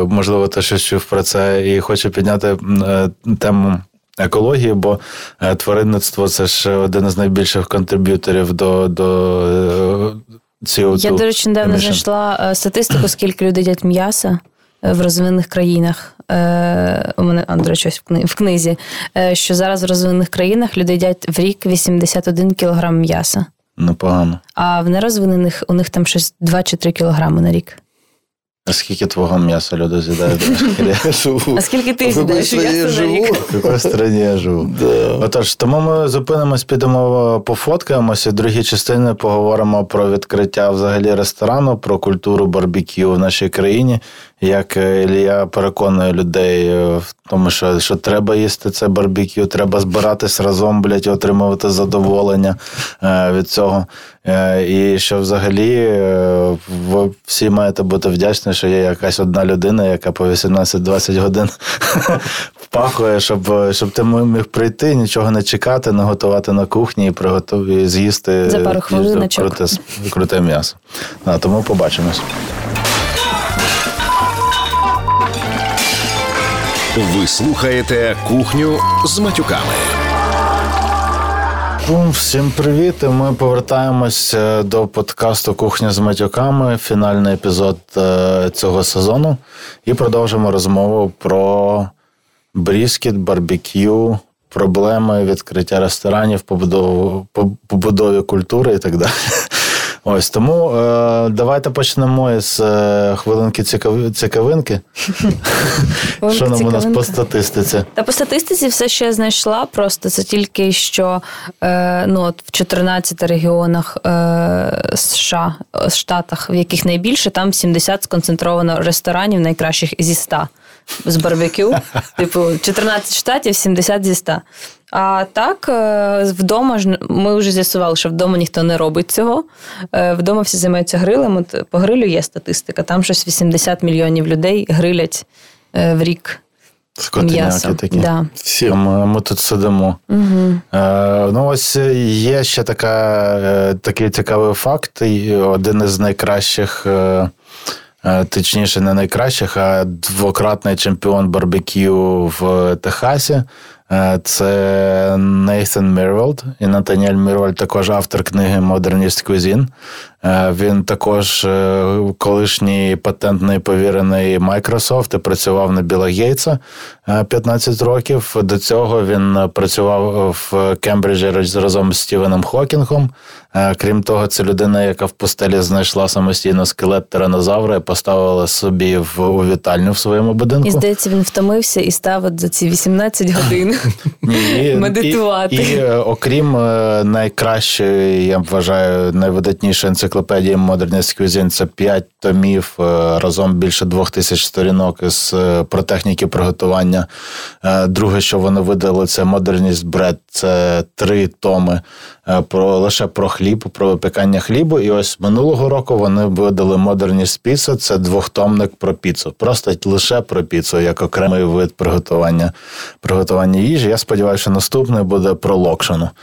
е, можливо, ти щось чув про це. І хочу підняти е, тему екології, бо е, тваринництво це ж один із найбільших контриб'юторів до, до е, CO2
Я, до речі, недавно знайшла е, статистику, скільки люди їдять м'яса е, в розвинених країнах. Е, У мене, Андре щось в кни- в книзі, що зараз в розвинених країнах люди їдять в рік 81 кілограм м'яса,
Непогано.
а в нерозвинених у них там щось 2 чи 3 кілограми на рік.
А скільки твого м'яса люди з'їдають?
Я живу.
А скільки ти з'їдаєш
я живу?
В якій країні я живу?
Да.
Отож, тому ми зупинимось, підемо пофоткаємося. В другій частині поговоримо про відкриття взагалі ресторану, про культуру барбекю в нашій країні. Як е, Ілля переконує людей е, в тому, що, що треба їсти це барбекю, треба збиратись разом, блядь, і отримувати задоволення е, від цього. І що взагалі ви всі маєте бути вдячні, що є якась одна людина, яка по 18-20 годин впахує, щоб, щоб ти міг прийти, нічого не чекати, не готувати на кухні і приготувати з'їсти
За пару хвилиночок.
круте, круте м'ясо. Тому побачимось.
Ви слухаєте кухню з матюками.
Всім привіт! Ми повертаємось до подкасту Кухня з матюками, фінальний епізод е, цього сезону. І продовжимо розмову про бріскіт, барбекю, проблеми відкриття ресторанів, побудову, побудові культури і так далі. Ось тому е, давайте почнемо із е, хвилинки цікави- цікавинки. Що нам у нас по статистиці?
Та по статистиці все, що я знайшла, просто це тільки що е, ну, от в 14 регіонах е, США, е, штатах, в яких найбільше, там 70 сконцентровано ресторанів найкращих зі 100 з барбекю. Типу, 14 штатів, 70 зі 100. А так, е, вдома ж ми вже з'ясували, що вдома ніхто не робить цього. Е, Вдома всі займаються грилем. От по грилю є статистика. Там щось 80 мільйонів людей грилять е, в рік м'ясо.
такі.
Да.
Все.
А Ми, ми тут сидимо.
Угу.
Е, ну, ось є ще така, такий цікавий факт. Один із найкращих, точніше, не найкращих, а двократний чемпіон барбекю в Техасі. Е, Це Нейтан Мірвелд. І Натаніель Мірвелд також автор книги Modernist Cuisine. Е, Він також е, колишній патентний повірений Microsoft і працював на Біла Гейтса е, 15 років. До цього він працював в Кембриджі разом з Стівеном Хокінгом. Крім того, це людина, яка в пустелі знайшла самостійно скелет тиранозавра і поставила собі в вітальню в своєму будинку.
І здається, він втомився і став за ці 18 годин медитувати.
І, і е, окрім е, найкращої, я вважаю, найвидатнішої енциклопедії Modernist Cuisine, це 5 томів, е, разом більше двох тисяч сторінок із е, про техніки приготування. Друге, що вони видали, це Modernist Bread, це три томи про лише про хліб, про випікання хлібу. І ось минулого року вони видали Modernist Pizza, це двохтомник про піцу. Просто лише про піцу, як окремий вид приготування приготування їжі. Я сподіваюся, що наступний буде про локшину.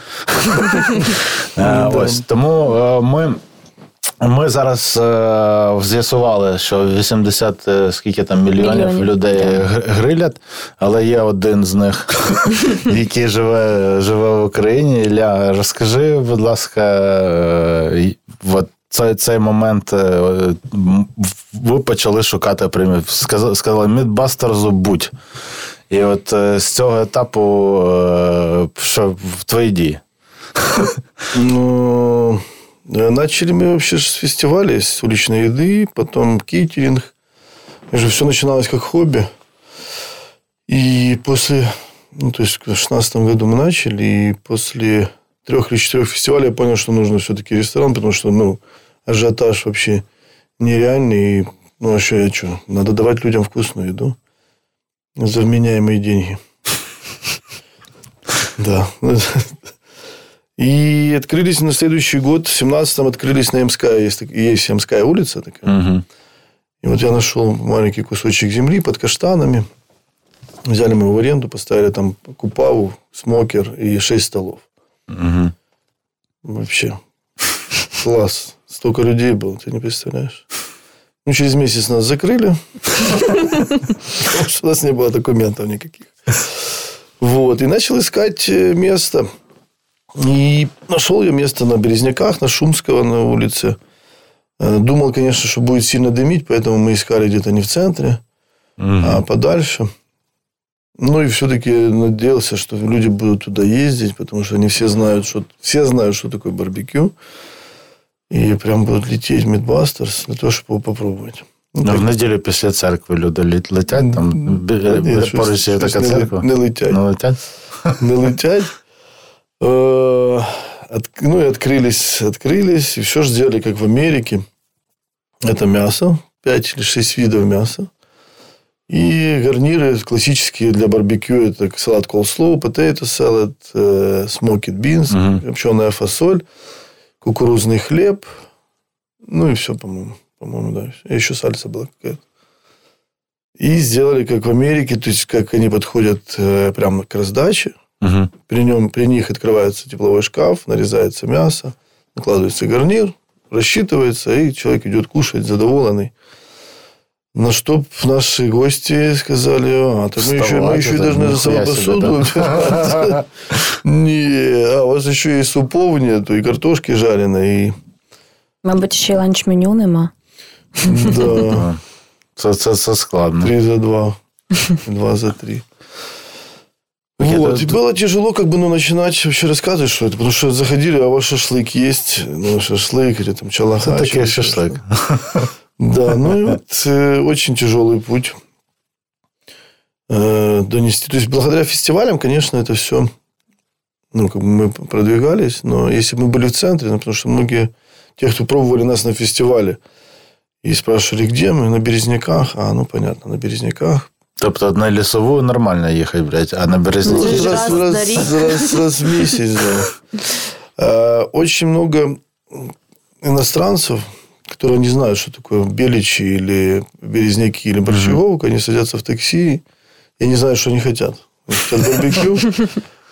Е, ось тому е, ми. Ми зараз е, з'ясували, що 80 е, скільки там мільйонів,
Мільйонів,
людей г- грилять, але є один з них, який живе, живе в Україні. Ілля, розкажи, будь ласка, е, от цей, цей момент е, ви почали шукати премію. Сказали, сказали Мідбастерзу будь. І от е, з цього етапу, е, що в твої дії?
Ну, начали мы вообще с фестиваля, с уличной еды, потом кейтеринг. И же все начиналось как хобби. И после, ну, то есть в 2016 году мы начали, и после трех или четырех фестивалей я понял, что нужно все-таки ресторан, потому что, ну, ажиотаж вообще нереальный. И, ну, а что я что? Надо давать людям вкусную еду за вменяемые деньги. Да. И открылись на следующий год, в 17-м открылись на Ямская, есть, есть Ямская улица такая.
Угу.
И вот я нашел маленький кусочек земли под каштанами. Взяли мы его в аренду, поставили там купаву, смокер и шесть столов.
Угу.
Вообще. Класс. Столько людей было, ты не представляешь. Ну, через месяц нас закрыли. Потому что у нас не было документов никаких. Вот. И начал искать э, место. И нашел я место на Березняках, на Шумского, на улице. Э, Думал, конечно, что будет сильно дымить, поэтому мы искали где-то не в центре, а подальше. Ну, и все-таки надеялся, что люди будут туда ездить, потому что они все знают, что, все знают, что такое барбекю. И прям будут лететь в Мидбастерс для того, щоб його попробувати. Ну,
Ну,
так,
в неділю після церкви люди лет- летять, там бі-
ні,
бі-
щось-
поруч є
щось
така
не,
церква.
Не летять.
Не летять?
не летять. Э, от- Ну, и открылись, открылись, и все же сделали, как в Америке. Это мясо, 5 или 6 видов мяса. И гарниры классические для барбекю. Это салат coleslaw, potato salad, э, smoked beans,
Мгм.
копченая фасоль, кукурузный хлеб. Ну, и все, по-моему. По-моему, да. И еще сальса была какая-то. И сделали, как в Америке, то есть, как они подходят э, прямо к раздаче.
Угу.
При, нем, при них открывается тепловой шкаф, нарезается мясо, накладывается гарнир, рассчитывается, и человек идет кушать задоволенный. На что наши гости сказали, а, так мы еще, мы еще должны за собой посуду. Не, а у вас еще и супов нету, и картошки жареной, и
Мабуть, ще ланч-меню нема.
да,
Це, це, це складно.
три за два, два за три. Вот,
это-
и было тяжело как бы ну, начинать вообще рассказывать, что это, потому что заходили, а у вас шашлык есть, ну, шашлык или там чалаха.
такий
чего-то.
шашлик.
Да, ну и вот э, очень тяжелый путь э, донести. То есть, благодаря фестивалям, конечно, это все, ну, как бы мы продвигались, но если бы мы были в центре, ну, потому что многие, те, кто пробовали нас на фестивале, и спрашивали, где мы, на Березняках, а, ну, понятно, на Березняках.
Тобто на лісову нормально їхати, блядь, а на
Ну,
березні.
Раз-
раз,
раз
раз,
на рік.
раз- раз в месяц, да. А, Очень много иностранцев, которые не знают, что такое беличи или березняки или борщеговка, они садятся в такси и не знают, что они хотят. Они хотят барбекю.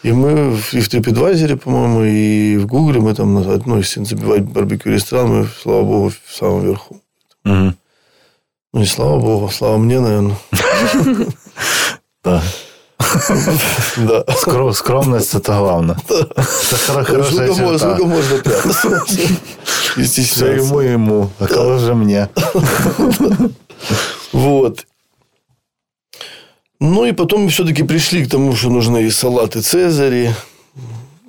И мы в- и в TripAdvisor, по-моему, и в Гугле мы там, на- ну, если забивать барбекю ресторан, мы, слава богу, в самом верху.
Угу.
Ну, не слава богу, слава мне, наверное. Да.
Скро- Скромність це то головне. Це хоро- хороша
Сколько можно, прятаться? И
Все йому йому, а коли вже мені.
Вот. Ну, и потом мы все-таки пришли к тому, что нужны и салаты Цезари,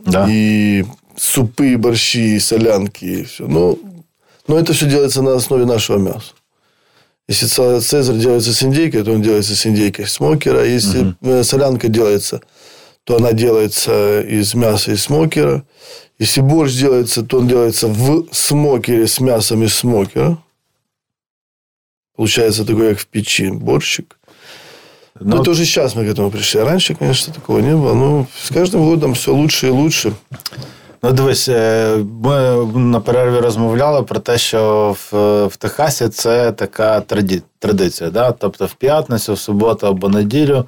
Да.
и супы, и борщи, и солянки, и все. Но, но это все делается на основе нашего мяса. Если Цезарь делается с индейкой, то он делается с индейкой смокера. Если э, солянка делается, то она делается из мяса и смокера. Если борщ делается, то он делается в смокере с мясом из смокера. Получается такой, как в печи, борщик. Ну,
Ну,
это уже сейчас мы к этому пришли. А раньше, конечно, такого не было. Но с каждым годом все лучше и лучше.
Ну, дивись, е, ми на перерві розмовляли про те, що в, в Техасі це така традиція. Да? Тобто в п'ятницю, в суботу або неділю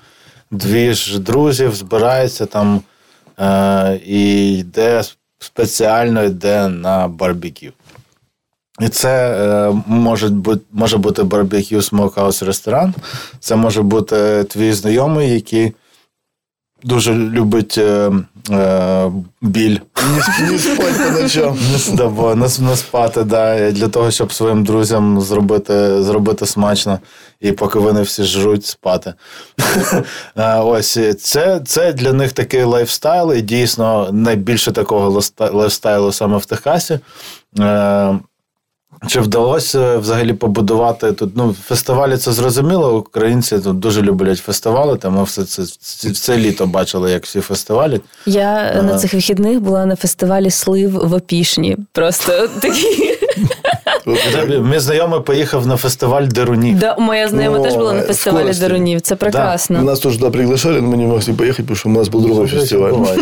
дві ж друзів збираються там е, і йде спеціально йде на барбекю. І це е, може бути може бути барбекю smokehouse ресторан. Це може бути твій знайомий, який дуже любить е, е, біль.
Не, не спать по ночам.
Да, бо не, не спати, да, для того, щоб своїм друзям зробити зробити смачно, і поки вони всі жруть, спати. Ось це це для них такий lifestyle, і дійсно найбільше такого lifestyle у саме в Техасі. Е, чи вдалося взагалі побудувати тут? Ну, фестивалі це зрозуміло. Українці тут дуже люблять фестивалі, тому все це все літо бачили, як всі фестивалі.
Я а... на цих вихідних була на фестивалі слив в Опішні. Просто такі.
Мій знайомий поїхав на фестиваль Дерунів.
Да, моя знайома теж була на фестивалі Дерунів. Це прекрасно.
Да. Нас теж туди приглашали, але ми не могли поїхати, тому що у нас був другий фестиваль.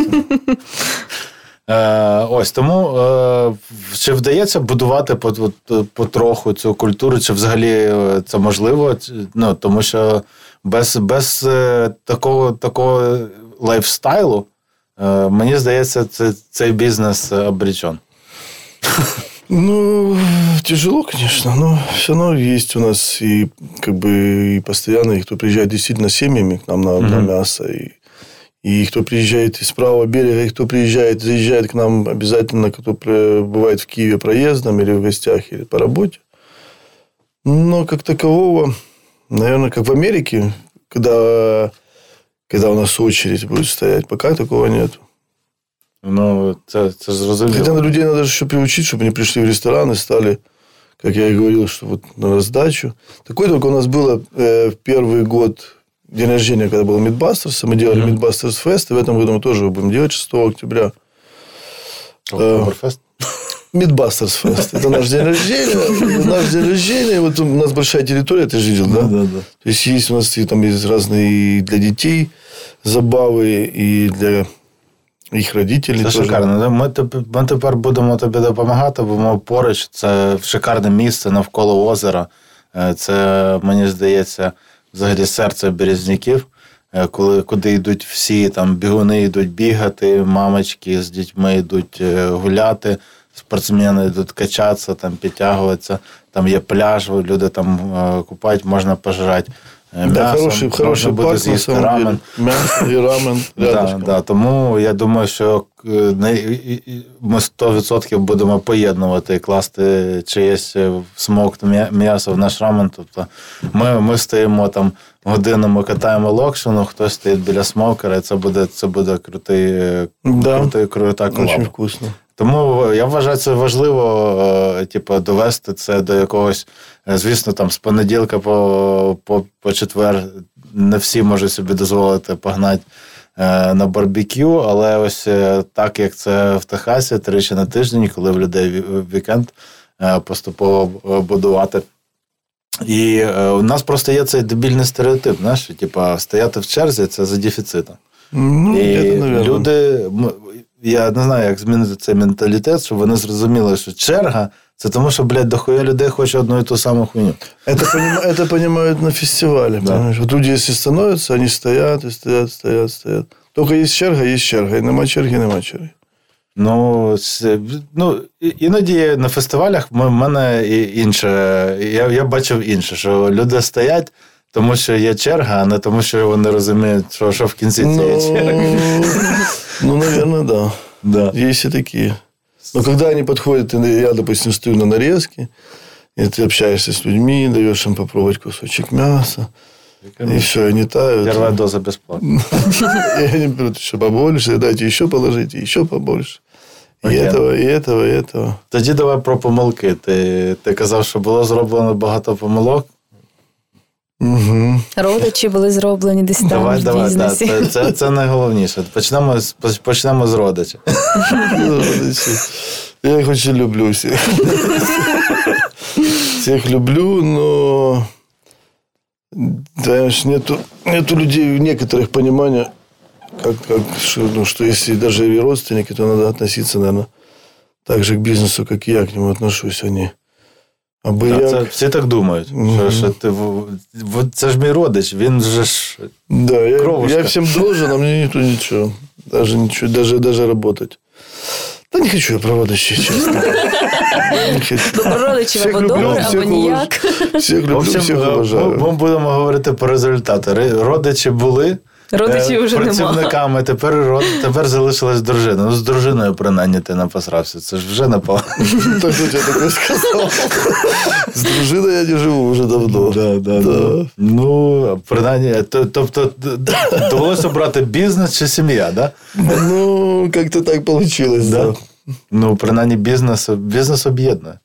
Е, Ось тому е, чи вдається будувати потроху цю культуру, чи взагалі е, це можливо? Ну, Тому що без без е, такого такого лайфстайлу, е, мені здається, це, цей бізнес обречен.
Ну, тяжело, конечно, но все равно есть у нас и как бы и постоянно, и кто приезжает действительно семьями к нам на, mm-hmm. на мясо, и И кто приезжает из правого берега, и кто приезжает, заезжает к нам обязательно, кто бывает в Киеве проездом или в гостях, или по работе. Но как такового, наверное, как в Америке, когда, когда у нас очередь будет стоять, пока такого нет.
Ну, это, это зрозуміло.
Хотя людей надо еще приучить, чтобы они пришли в ресторан и стали, как я и говорил, что вот на раздачу. Такое только у нас было э, в первый год день рождения, когда был Мидбастерс, мы делали mm-hmm. Мидбастерс Фест, и в этом году мы тоже будем делать 6 октября.
Октоберфест?
Мидбастерс Фест. Это наш день рождения. Наш день рождения. Вот у нас большая территория, ты же видел, да?
Да, да.
То есть, есть у нас там есть разные для детей забави, і для їх родителів.
Це шикарно. Ми, ми тепер будемо тобі допомагати, бо ми поруч. Це шикарне місце навколо озера. Це, мені здається, взагалі серце березняків, е, коли куди йдуть всі, там бігуни йдуть бігати, мамочки з дітьми йдуть е, гуляти, спортсмени йдуть качатися, там підтягуватися, там є пляж, люди там е, купають, можна пожрати.
М'ясо, да, хороший, хороший
парк, з'їсти рамен.
М'ясо і рамен.
да, да, Тому я думаю, що ми 100% будемо поєднувати і класти чиєсь смок м'ясо в наш рамен. Тобто ми ми стоїмо там годинами катаємо локшину, хтось стоїть біля смокера, і це буде це буде крутий,
да.
крутий крута колаба.
Дуже вкусно.
Тому я вважаю, це важливо, е, типу, довести це до якогось, е, звісно, там з понеділка по по, по четвер не всі можуть собі дозволити погнати е, на барбекю, але ось так як це в Техасі, тричі на тиждень, коли в людей вікенд поступово будувати. І у нас просто є цей дебільний стереотип, знаєш, типу, стояти в черзі це за дефіцитом.
Ну,
І люди, я не знаю, як змінити цей менталітет, щоб вони зрозуміли, що черга це тому, що, блядь, дохуя людей хоче одну і ту саму хуйню.
Это, это понимают на фестивале. Да. Понимаешь? Вот люди, если становятся, они стоят и стоят, стоят, стоят. Только есть черга, есть черга. І нема черги, нема черги.
Ну, ну, іноді на фестивалях в мене інше. Я я бачив інше, що люди стоять, тому що є черга, а не тому, що вони розуміють, що що в кінці цієї ну, черги.
Ну, наверное, да.
Да.
Есть и такие. Но когда они подходят, я, допустим, стою на нарезке, и ты общаешься с людьми, даешь им попробовать кусочек мяса, и все, они тают.
Первая доза бесплатно.
И они берут еще побольше, дайте еще положите, еще побольше. І этого, і этого, і этого.
Тоді давай про помилки. Ти ти казав, що було зроблено багато помилок.
Угу.
Родичі були зроблені десь там
давай,
в
давай,
бізнесі.
Да, це, це це, найголовніше. Почнемо з почнемо з родичів.
Я їх дуже люблю всіх. Всіх люблю, но знаешь, нету, нету людей в некоторых понимания, как, как, что, ну, что если даже и родственники, то надо относиться, наверное, так же к бизнесу, как и я к нему отношусь, они.
Аби так, як... це, всі так думають. Mm-hmm. Що, що ти, це ж мій родич, він же ж.
Да, я, я всім должен, а мені ніхто нічого. Даже ничего, даже, даже работать. Та не хочу я про родичів, чесно.
Родичів або добре, або ніяк.
Всіх люблю, всіх уважаю.
Ми будемо говорити про результати. Родичі були.
Родичів вже
працівниками.
Нема.
Тепер тепер залишилась дружина. Ну, з дружиною, принаймні, ти не посрався. Це ж вже непогано.
Так я таке сказав. З дружиною я не живу вже давно.
Да, да, да. Ну, принаймні, тобто довелося брати бізнес чи сім'я, да?
Ну, як-то так вийшло, да.
Ну, принаймні, бізнес бізнес об'єднує.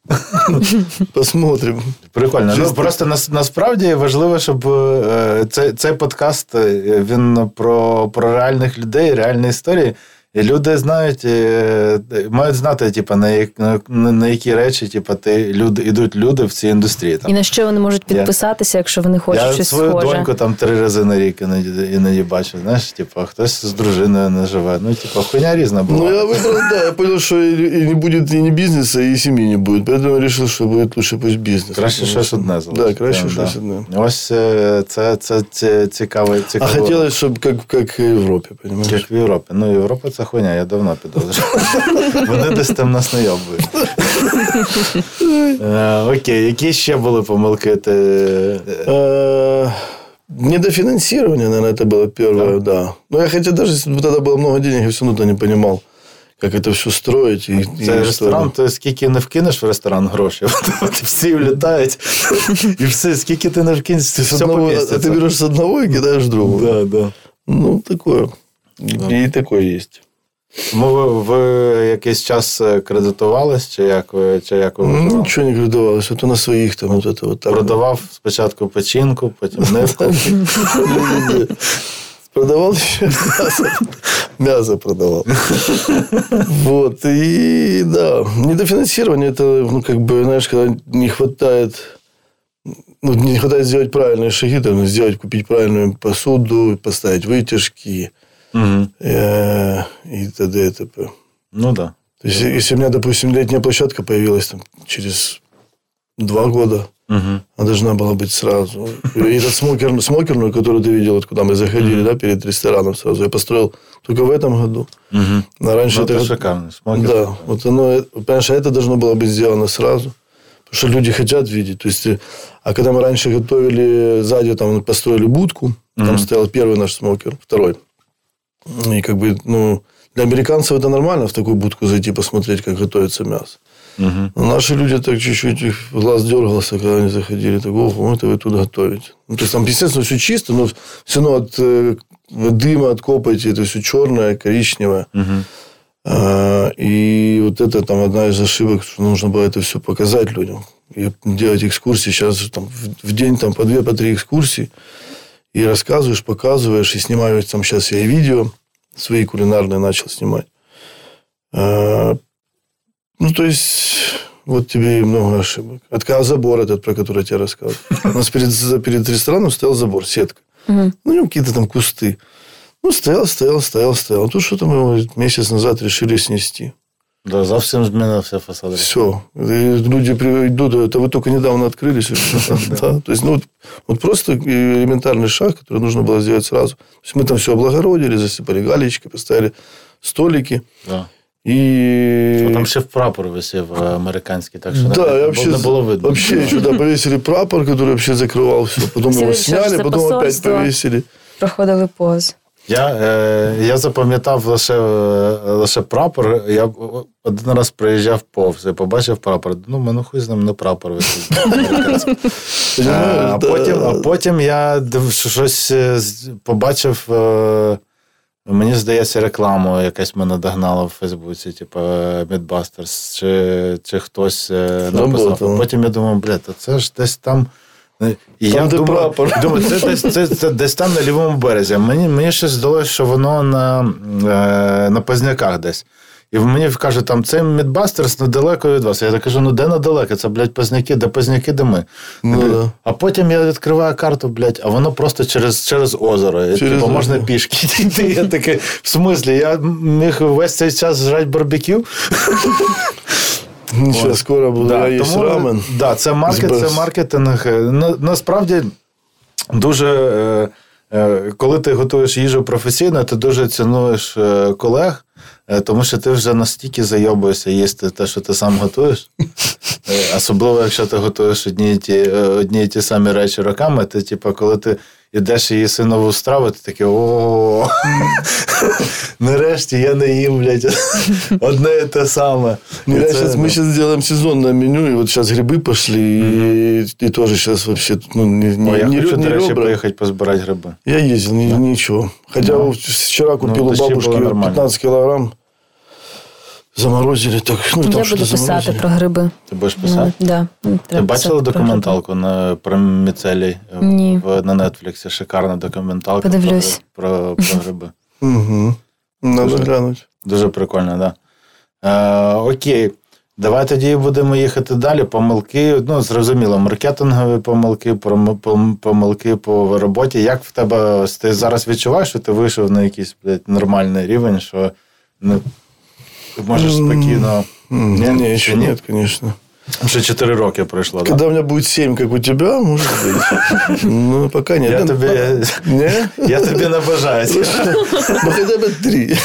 Посмотрим.
Прикольно. Ну, Просто насправді важливо, щоб е, цей цей подкаст е, він про, про реальних людей, реальні історії. І люди знають, е, мають знати, типу, на як, на, на які речі типу, ти, люди, йдуть люди в цій індустрії. Там.
І на що вони можуть підписатися, я, якщо вони хочуть
я
щось
свою
схоже.
доньку там три рази на рік іноді, іноді бачу. Знаєш, типу, хтось з дружиною не живе. Ну, типу, хуйня різна була.
Ну, я вибрав, да, я понял, що і не буде і не бізнесу, і сім'ї не буде. Поэтому я вирішив, що буде лучше пусть бізнес.
Краще щось одне залишити.
Да, краще щось одне.
Ось це, це, це, це цікаве.
А хотілося, щоб як, як в Європі, розумієш?
Як в Європі. Ну, Європа це хуйня, я давно підозрював. Вони десь там нас найобують. Окей, які ще були помилки?
Недофинансирование, наверное, это было первое, да. да. Но я хотя даже если бы тогда было много денег, я все равно не понимал, как это все строить. І,
Це і ресторан, то скільки не вкинеш в ресторан гроші, от всі влітають, і все, скільки ти не вкинеш, все
одного, А ти береш з одного і кидаєш другого.
Да, да.
Ну, такое. Да. І такое є.
Ну, ви, ви якийсь час кредитувались, чи як ви чи як ви
ну, Нічого не кредитувалося, то на своїх там от это, от,
продавав спочатку печінку, потім нивку.
Продавал еще мясо. Мясо продавал. Вот. И да, недофинансирование это, ну, как бы, знаешь, когда не хватает ну, не хватает сделать правильные шаги, там, сделать, купить правильную посуду, поставить вытяжки, Угу. И т.д. и т.п.
Ну да.
То есть, если у меня, допустим, летняя площадка появилась там, через два года, угу. она должна была быть сразу. И этот смокер, смокерную, которую ты видел, вот куда мы заходили, угу. да, перед рестораном сразу, я построил только в этом году.
Угу.
А раньше
ну,
это,
это шикарный смокер.
Да, вот оно, понимаешь, это должно было быть сделано сразу. Потому что люди хотят видеть. То есть, а когда мы раньше готовили, сзади там построили будку, угу. там стоял первый наш смокер, второй. И как бы, ну, для американцев это нормально в такую будку зайти посмотреть, как готовится мясо. Угу. Но наши люди так чуть-чуть глаз дергался, когда они заходили. Так, ого, это вы тут готовите. Ну, то есть, там, естественно, все чисто, но все равно от э, дыма, от копоти, это все черное, коричневое. Угу. А, и вот это там одна из ошибок, что нужно было это все показать людям. И делать экскурсии. Сейчас там, в, день там, по две, по три экскурсии и рассказываешь, показываешь, и снимаю там сейчас я и видео свои кулинарные начал снимать. А, ну, то есть, вот тебе и много ошибок. Отказ забор этот, про который я тебе рассказывал. У нас перед, перед рестораном стоял забор, сетка. Угу. Ну, какие-то там кусты. Ну, стоял, стоял, стоял, стоял. Тут что-то мы его месяц назад решили снести.
Да, совсем змінився фасад.
Все. И люди идут, это вы только недавно открылись. да. То есть, ну, вот, вот просто элементарный шаг, который нужно было сделать сразу. То есть, мы там все облагородили, засыпали галечки, поставили столики.
Да.
И...
А там ще прапор висів американський, так що
да,
не,
вообще,
не було видно.
Вообще еще да, повесили прапор, который вообще закрывал все. Потом его сняли, потом опять повесили.
Проходили поз.
Я е, я запам'ятав лише лише прапор. Я один раз приїжджав повз і побачив прапор. Ну, мене хуй з ним не прапор висить. А потім а потім я щось е, побачив. Е, мені здається, рекламу якась мене догнала в Фейсбуці, типу Midbusters, чи чи хтось написав. Потім я думав, блядь, це ж десь там. І
там, я думаю,
думаю, це десь це, це десь там на лівому березі. Мені мені щось здалося, що воно на е, на Позняках десь. І мені кажуть, там це Мідбастерс недалеко від вас. Я так кажу, ну де недалеко? Це, блядь, Позняки, де Позняки, де ми.
Ну, да.
А потім я відкриваю карту, блядь, а воно просто через, через озеро.
Через
типу, можна пішки. Я такий, в смислі, я міг весь цей час жрати барбекю.
Ничего, скоро буду
Да,
есть
тому,
рамен.
Да, це маркет, це маркетинг. На, насправді дуже. Е, е, коли ти готуєш їжу професійно, ти дуже цінуєш е, колег, е, тому що ти вже настільки зайобуєшся їсти те, що ти сам готуєш. Е, Особливо, якщо ти готуєш одні і ті, е, одні і ті самі речі роками, ти, типу, коли ти йдеш і їси нову страву, ти такий о нарешті я не їм, блядь, одне і те саме.
Ну,
І
я
це,
сейчас,
ну,
мы сейчас сделаем сезонное меню, и вот сейчас грибы пошли, и, и тоже сейчас вообще ну, не, не,
О, я
не,
хочу,
не
до речі,
ребра.
поїхати позбирати гриби.
Я ездил, ни- ничего. Хотя
Да.
вот вчера купил
Ну,
у
тащи
бабушки
было нормально.
15 килограмм. Заморозили так. Ну, там
Я буду писати
заморозили.
про гриби.
Ти будеш писати?
Ну, да,
Ти бачила документалку на, про міцелій
Ні.
в, на Нетфліксі? Шикарна документалка
Подивлюсь.
Про, про, про гриби.
Мгм. Надо
Слушай.
глянуть.
Дуже прикольно, так. Да. Е, окей. Давай тоді будемо їхати далі. Помилки, ну, зрозуміло, маркетингові помилки, пом- пом- помилки по роботі. Як в тебе ти зараз відчуваєш, що ти вийшов на якийсь блядь, нормальний рівень, що ну, можеш спокійно. Еще
еще
нет.
нет, конечно.
Вже 4 роки пройшло?
Когда у меня будет 7, как у тебя, может быть. Ну, пока нет.
Я
Ну,
тобі,
Не?
я тобі не бажаю.
Ну, хотя бы 3.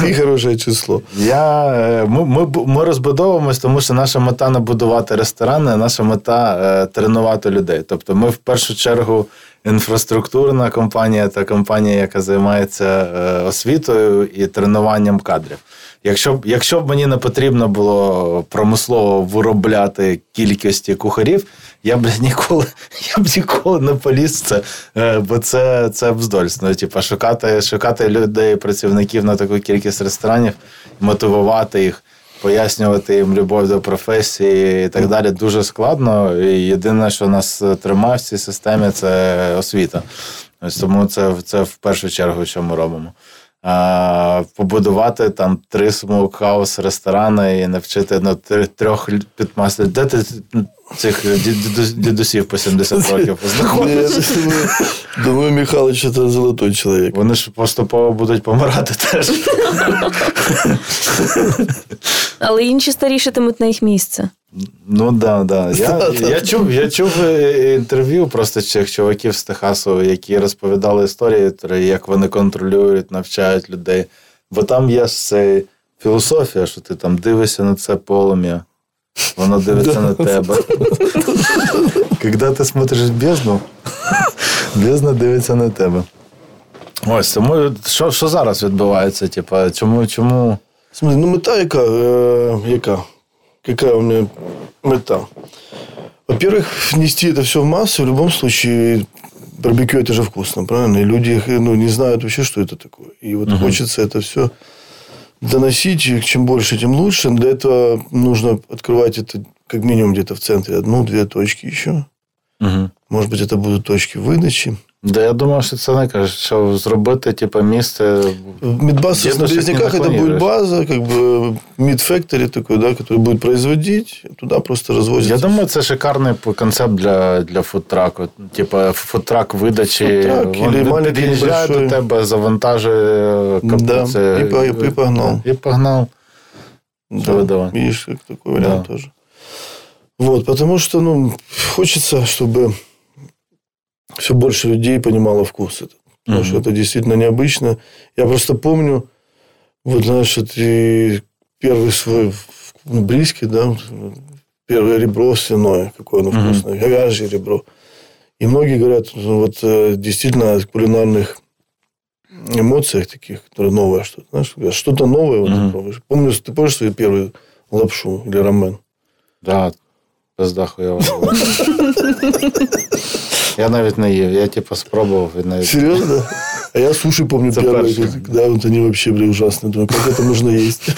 3 хорошее число.
Я, е, ми, ми, ми розбудовуємось, тому що наша мета не будувати ресторани, а наша мета е, тренувати людей. Тобто ми в першу чергу інфраструктурна компанія та компанія, яка займається е, освітою і тренуванням кадрів. Якщо б, якщо б мені не потрібно було промислово виробляти кількості кухарів, я б ніколи, я б ніколи не поліз це, е, бо це, це вздольство. Типа шукати, шукати людей, працівників на таку кількість ресторанів, мотивувати їх, пояснювати їм любов до професії і так далі. Дуже складно. І єдине, що нас тримає в цій системі, це освіта. Ось тому це, це в першу чергу, що ми робимо. А, побудувати там три смоукхаус ресторани і навчити ну, трьох підмастерів. Де ти цих дідусів по 70 років знаходиш?
Думаю, Михалыч это золотой человек.
Вони ж поступово будуть помирати теж.
Але інші старішатимуть на їх місце.
Ну да, да. Я, я чув, я чув е, інтерв'ю просто цих чуваків з Техасу, які розповідали історії, як вони контролюють, навчають людей. Бо там є ж філософія, що ти там дивишся на це полум'я, воно дивиться на тебе. Коли ти смотриш в бездну, бездна дивиться на тебе. Ось тому що, що зараз відбувається? Типа, чому, чому?
Ну мета яка, е, яка? Какая у меня мета? Во-первых, внести это все в массы. В любом случае, барбекю это же вкусно, правильно? И люди ну, не знают вообще, что это такое. И вот хочется это все доносить. И чем больше, тем лучше. Для этого нужно открывать это как минимум где-то в центре одну-две точки еще.
Угу.
Может быть, это будут точки выдачи.
Да, я думав, що це не кажуть, що зробити, типу, місце.
В Медбас
Где
на
ты сейчас не
Березняках это будет
наклонируешь?
база, как бы мид-фактори такой, да, который будет производить. Туда просто развозят.
Я думаю, це шикарний концепт для, для фудтраку. Типа фудтрак видачі.
Фудтрак
Він
или маленький,
під'їжджає до
небольшой.
тебе, завантажує
Да,
капуці.
і по- і погнав.
І погнав.
Да,
давай.
Видишь, как такой вариант
Да.
тоже. Вот, потому что, ну, хочется, чтобы все больше людей понимало вкус этот. Потому
Мгм.
что это действительно необычно. Я просто помню, вот, знаешь, вот и первый свой ну, близкий, да, вот, первое ребро свиное, какое оно
Мгм.
вкусное, говяжье ребро. И многие говорят, ну, вот э, действительно о кулинарных эмоциях таких, которые новое что-то, знаешь, что-то новое вот
Мгм.
ты. Помню, ты помнишь свою первую лапшу или рамен?
Да, пизда хуйова. була. Я навіть не їв, я типу спробував і навіть.
Серьезно? А я суши помню
Это
первые,
першее.
когда вот они вообще были ужасные. Думаю, как это можно есть?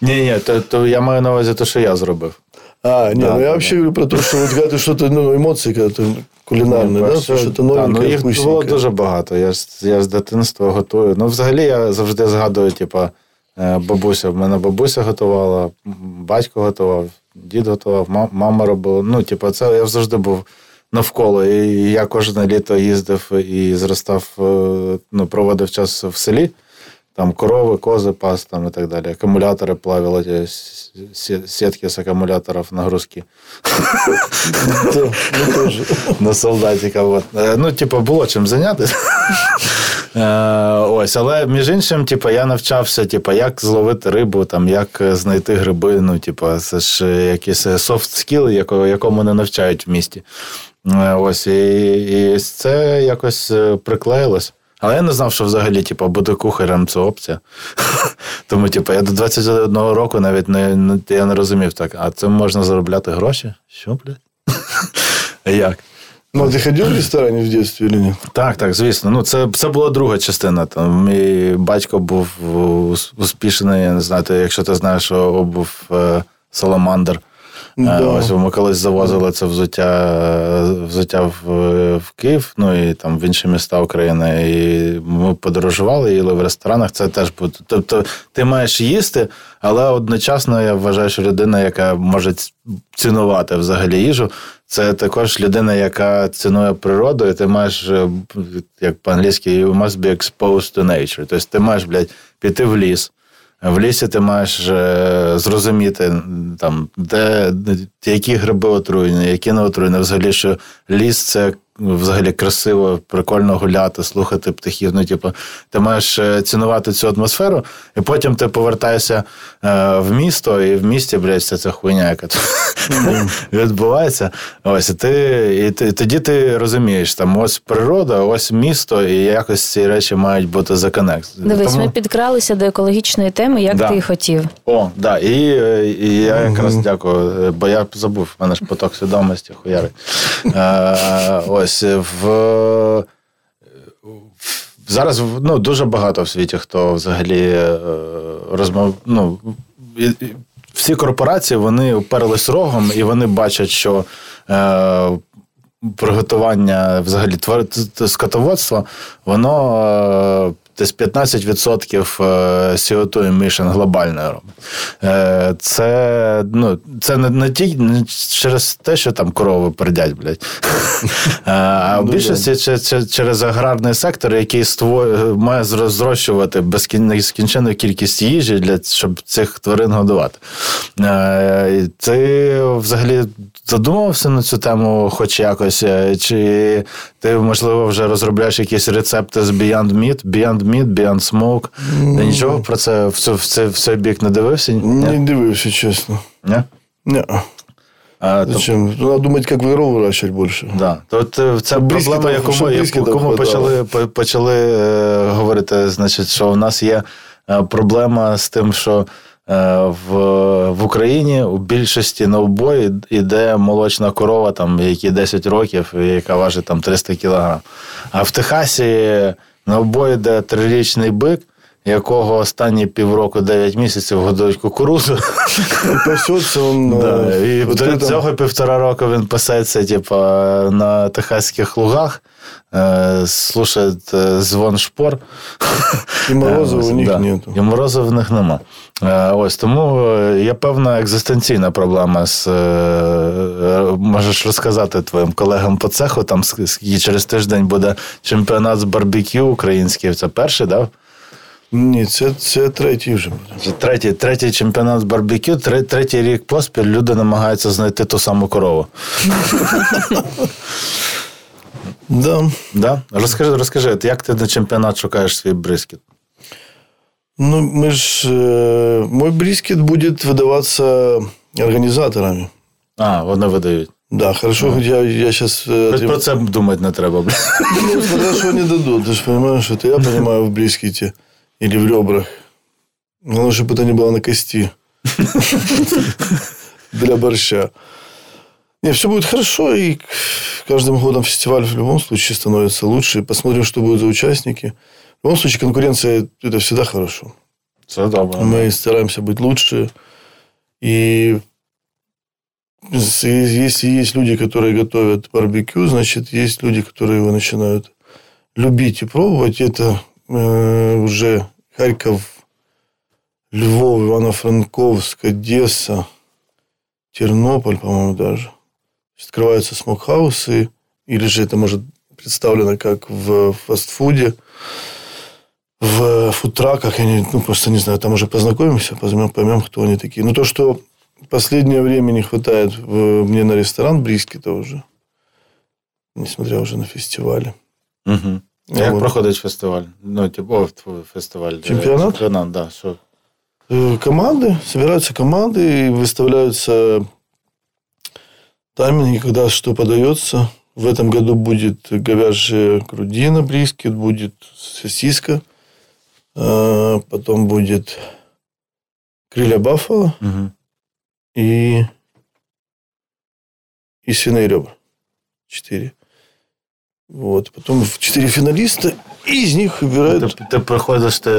Ні, ні, то, то я маю на увазі те, що я зробив.
А, не,
Да,
ну я
да,
вообще говорю про то, что вот когда ты что-то, ну, эмоции, когда ты кулинарные, да,
Перше,
что-то
та,
новенькое,
ну, їх було
вкусненькое.
дуже багато. Я, ж- я з дитинства готую. Ну, взагалі, я завжди згадую, типа, Е, бабуся, в мене бабуся готувала, батько готував, дід готував, мама робила. Ну, типу, це я завжди був навколо. І я кожне літо їздив і зростав, е, ну, проводив час в селі. Там корови, кози, пас там і так далі. Акумулятори плавили, сітки з акумуляторів нагрузки. На солдатика. Е, ну, типу, було чим зайнятися. Е, ось, але між іншим, типу, я навчався, типу, як зловити рибу, там, як знайти гриби. Ну, типу, це ж якийсь софт скіл, якому не навчають в місті. Е, ось, і, і це якось приклеїлось. Але я не знав, що взагалі, типу, бути кухарем це опція. Тому, типу, я до 21 року навіть не я не розумів так, а це можна заробляти гроші? Що, блядь? Як?
Ну, ти ходив в ресторані в дитинстві чи ні?
Так, так, звісно. Ну, Це це була друга частина. Там, Мій батько був успішний, я не знаю, якщо ти знаєш, що був е, Саламандр. Да. Ось ми колись завозили це взуття взуття в, в Київ, ну і там в інші міста України. І ми подорожували, їли в ресторанах. Це теж буде. Тобто ти маєш їсти, але одночасно я вважаю, що людина, яка може цінувати взагалі їжу, це також людина, яка цінує природу, і ти маєш, е, як по-англійськи, you must be exposed to nature. Тобто ти маєш, блядь, піти в ліс. В лісі ти маєш е, зрозуміти, там, де які гриби отруєні, які не отруєні. Взагалі, що ліс це взагалі красиво, прикольно гуляти, слухати птахів. Ну, типу, ти маєш е, цінувати цю атмосферу, і потім ти повертаєшся е, в місто, і в місті, блядь, вся ця хуйня, яка тут відбувається. Ось і ти, і ти тоді ти розумієш, там ось природа, ось місто, і якось ці речі мають бути законект.
Дивись, Тому... ми підкралися до екологічної теми, як да. ти і хотів.
О, да. І, і я якраз дякую, бо я забув, в мене ж поток свідомості хуяри. Е, ось ось в. Зараз ну, дуже багато в світі, хто взагалі е, розмов. Ну, всі корпорації вони уперлись рогом, і вони бачать, що е, приготування взагалі скотоводства, воно е, десь 15% CO2 emission глобально робить. Е, це ну, це не не, ті, не через те, що там корови пердять, блядь. Е, а в ну, більшості через аграрний сектор, який має зрощувати безкінченну кількість їжі, для щоб цих тварин годувати. Е, ти взагалі задумувався на цю тему, хоч якось? Чи ти, можливо, вже розробляєш якісь рецепти з Beyond Meat, Beyond Meat, Beyond Smoke? Ти нічого про це в цей, в цей бік не дивився?
Не дивився, чесно.
Не?
Не. А, Зачем? То... Надо думать, как выров выращивать больше.
Да. Е, це проблема, яку, яку ми почали почали е, говорити, значить, що в нас є е, проблема з тим, що Е, в в Україні у більшості на убої йде молочна корова, там, які 10 років, яка важить там 300 кілограм. А в Техасі на убої йде трирічний бик, якого останні півроку 9 місяців годують кукурузу.
Пасеться він.
Да. І до цього півтора року він пасеться типу, на техаських лугах. Е, слушает е, звон шпор.
І морозу у них да. нету.
І морозу в них нема. Е, ось тому є певна екзистенційна проблема з можеш розказати твоїм колегам по цеху. Там через тиждень буде чемпіонат з барбекю український. Це перший, так? Да?
Ні, це це третій вже буде.
Третій третій чемпіонат з барбекю, третій рік поспіль люди намагаються знайти ту саму корову.
Да.
Да? Розкажи, розкажи, як ти на чемпіонат шукаєш свій брискет?
Ну, мы ж, э, мой брискет будет выдаваться организаторами.
А, вони видають.
Да, хорошо, а. я, я сейчас...
Э, про це думати не треба.
Ну, смотря что они дадут. Ты же понимаешь, это я понимаю в брискете Или в ребрах. Главное, чтобы это не было на кости. Для борща. Не, все будет хорошо, и каждым годом фестиваль в любом случае становится лучше. Посмотрим, что будет за участники. В любом случае, конкуренция – это всегда хорошо.
Всегда, да.
Мы стараемся быть лучше. И если есть люди, которые готовят барбекю, значит, есть люди, которые его начинают любить и пробовать. Это э, уже Харьков Львов, Ивано-Франковск, Одесса, Тернополь, по-моему, даже. Открываются смокхаусы, или же это может представлено как в фастфуде, в фудтраках, я не, ну, просто не знаю, там уже познакомимся, поймем, поймем, кто они такие. Но то, что последнее время не хватает в, мне на ресторан Брискета уже, несмотря уже на фестивалі.
Угу. Як вот. проходить фестиваль? Ну, типу, фестиваль.
Чемпионат?
Чемпионат, да. Что?
Команды, собираются команды и выставляются тайминги, когда что подается. В этом году будет говяжья грудина, брискет, будет сосиска, потом будет крылья баффало угу. и, и свиные ребра. Четыре. Вот. Потім чотири фіналісти, і з них вибирають.
Ти, ти приходиш, ти,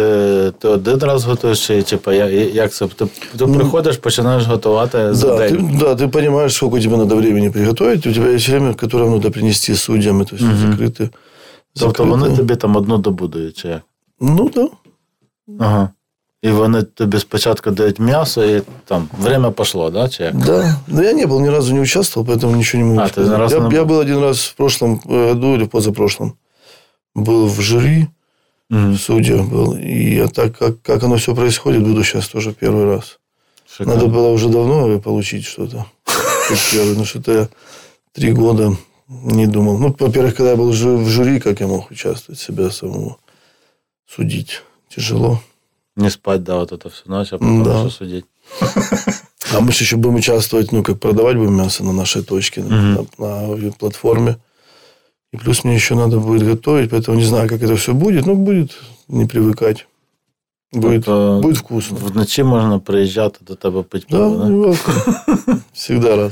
ти один раз готуєш, чи типа, як це? Ти, ти ну, приходиш, починаєш готувати за
да,
день.
Ты, да, ты понимаешь, сколько тебе надо времени приготовить. У тебя есть время, которое надо принести судьям, это все угу. закрыто.
Тобто вони тобі там одну добу дають, чи як?
Ну, так.
Да. Ага. І вони тобі спочатку дають м'ясо, і там время пошло, да? Чи як?
Да. Но я не был, ни разу не участвовал, поэтому ничего не могу
а, сказать. Ты раз
я,
на...
я был один раз в прошлом году или позапрошлом. Был в жюри, угу. судья был. И а так, как, как оно все происходит, буду сейчас тоже первый раз. Шикарно. Надо было уже давно получить что-то. Ну, что-то я три года не думал. Ну, во-первых, когда я был в жюри, как я мог участвовать, себя самого судить? Тяжело.
Не спать, да, вот это всю ночь, а потом да. уже судить.
А мы же еще будем участвовать, ну, как продавать будем мясо на нашей точке, угу. на, на платформе. И плюс мне еще надо будет готовить, поэтому не знаю, как это все будет, но будет не привыкать. Будет, тобто, будет вкусно.
Вночі можна приїжджати до тебе пити
пиво, да? да? Всегда рад.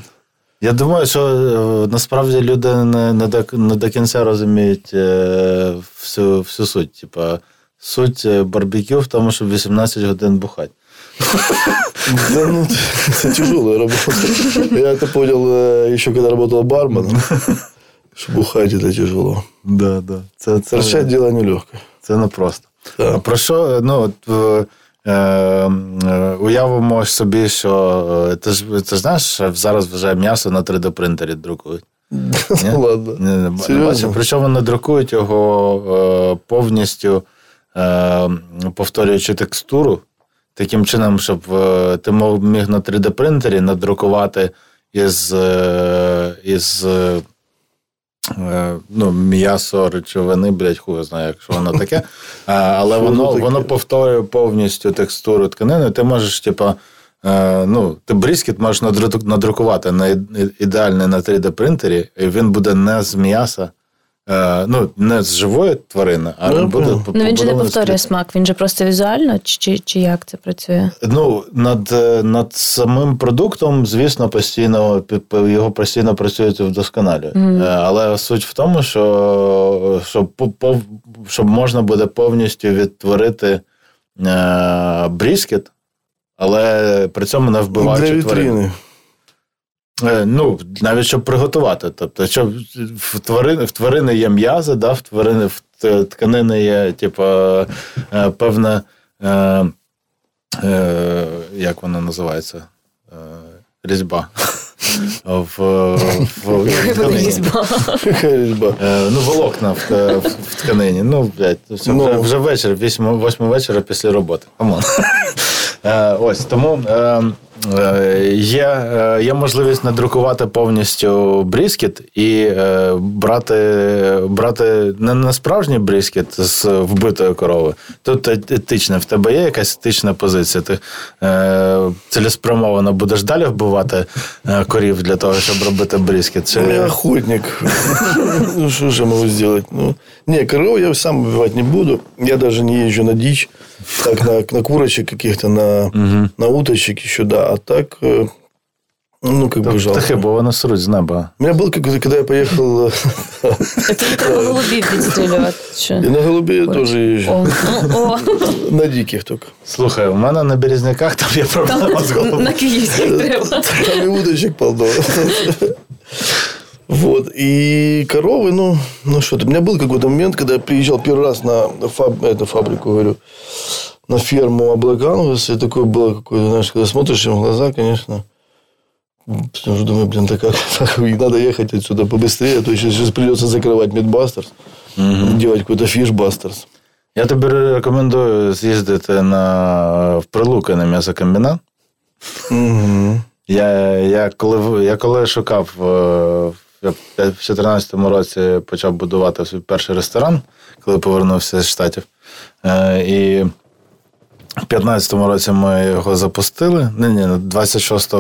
Я думаю, що насправді люди не, не, до, не до кінця розуміють всю, всю суть. Типа, Суть барбекю в тому, щоб 18 годин бухати.
Да, ну, это тяжелая работа. Я это понял еще когда работал барменом. Что бухать это тяжело.
Да, да.
Це, це, Прощать дело нелегке.
Це не просто. Да. А про що, ну, от, е, е, уявимо собі, що ти ж, ти ж знаєш, зараз вже м'ясо на 3D-принтері друкують.
Ладно.
Не, Причому вони друкують його е, повністю Е, повторюючи текстуру, таким чином, щоб е, ти міг на 3D-принтері надрукувати із е, із ну, м'ясо речовини, блядь, хуй знає, якщо воно таке. Але воно воно повторює повністю текстуру тканини. Ти можеш, типа, ну, ти брискет можеш надрукувати на ідеальний на 3D-принтері, і він буде не з м'яса. Е, ну, не з живої тварини, а ну, буде
Ну він же не повторює смак, він же просто візуально, чи чи як це працює?
Ну, над над самим продуктом, звісно, постійно його постійно працюють вдосконалюють. Mm. Але суть в тому, що щоб, щоб можна буде повністю відтворити е, бріскет, але при цьому не вбиваючи тварини. Е, ну, навіть щоб приготувати. Тобто, щоб в тварини в тварини є м'язи, да, в тварини в тканини є, типу, е, певна, е, е, як вона називається? Е, різьба. В, в,
Різьба.
Е, ну, волокна в, в, в тканині. Ну, блядь, все, ну, вже, вже вечір, 8, 8 вечора після роботи. Ось тому Е, є е, є можливість надрукувати повністю бріскет і е, брати брати не на справжній бріскет з вбитої корови. Тут етичне. В тебе є якась етична позиція. Ти цілеспрямовано будеш далі вбивати корів для того, щоб робити бріскет?
Чи... Я охотник. Ну, що ж я можу зробити? Ну, ні, коров я сам вбивати не буду. Я навіть не їжджу на дичь. Так, на, на курочек каких-то, на, на уточек еще, да. А так, э, ну, как бы жалко.
Птахи, бо вони сруть з неба.
У меня был, когда я поехал...
Это на голубів відстрілювати.
І на голубей тоже їжджу. На диких только.
Слухай, у мене на Березняках там є проблема з голубом.
На київських треба.
Там и удочек полно. Вот. И коровы, ну, ну что-то. У меня был какой-то момент, когда я приезжал первый раз на фаб, эту фабрику, говорю, на ферму Аблакангус, и такое было какое-то, знаешь, когда смотришь им в глаза, конечно, потому что думаю, блин, так как, так, надо ехать отсюда побыстрее, а то сейчас, сейчас придется закрывать Мидбастерс, делать какой-то фишбастерс.
Я тобі рекомендую з'їздити на в Прилуки на м'ясокомбінат.
Мгм.
Я, я, коли, я коли шукав, е, я в 2014 році почав будувати свій перший ресторан, коли повернувся з Штатів. Е, І в 2015 році ми його запустили. Ні, ні, 26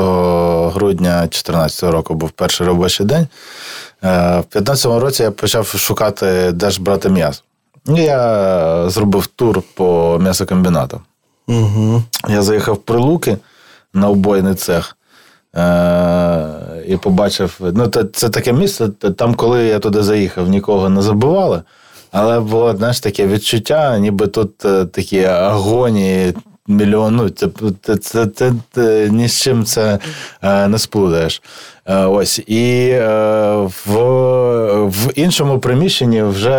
грудня 2014 року був перший робочий день. Е, В 2015 році я почав шукати, де ж брати м'ясо. І я зробив тур по м'ясокомбінату.
Мгм.
Я заїхав в Прилуки на убойний цех. Е- і побачив. Ну, це, це таке місце. Там, коли я туди заїхав, нікого не забивали. Але було знаєш, таке відчуття, ніби тут е, такі агонії, мільйон. Ну, це, це, це, це, ні з чим це е, не сплутаєш. Е, ось. І е, в, в іншому приміщенні вже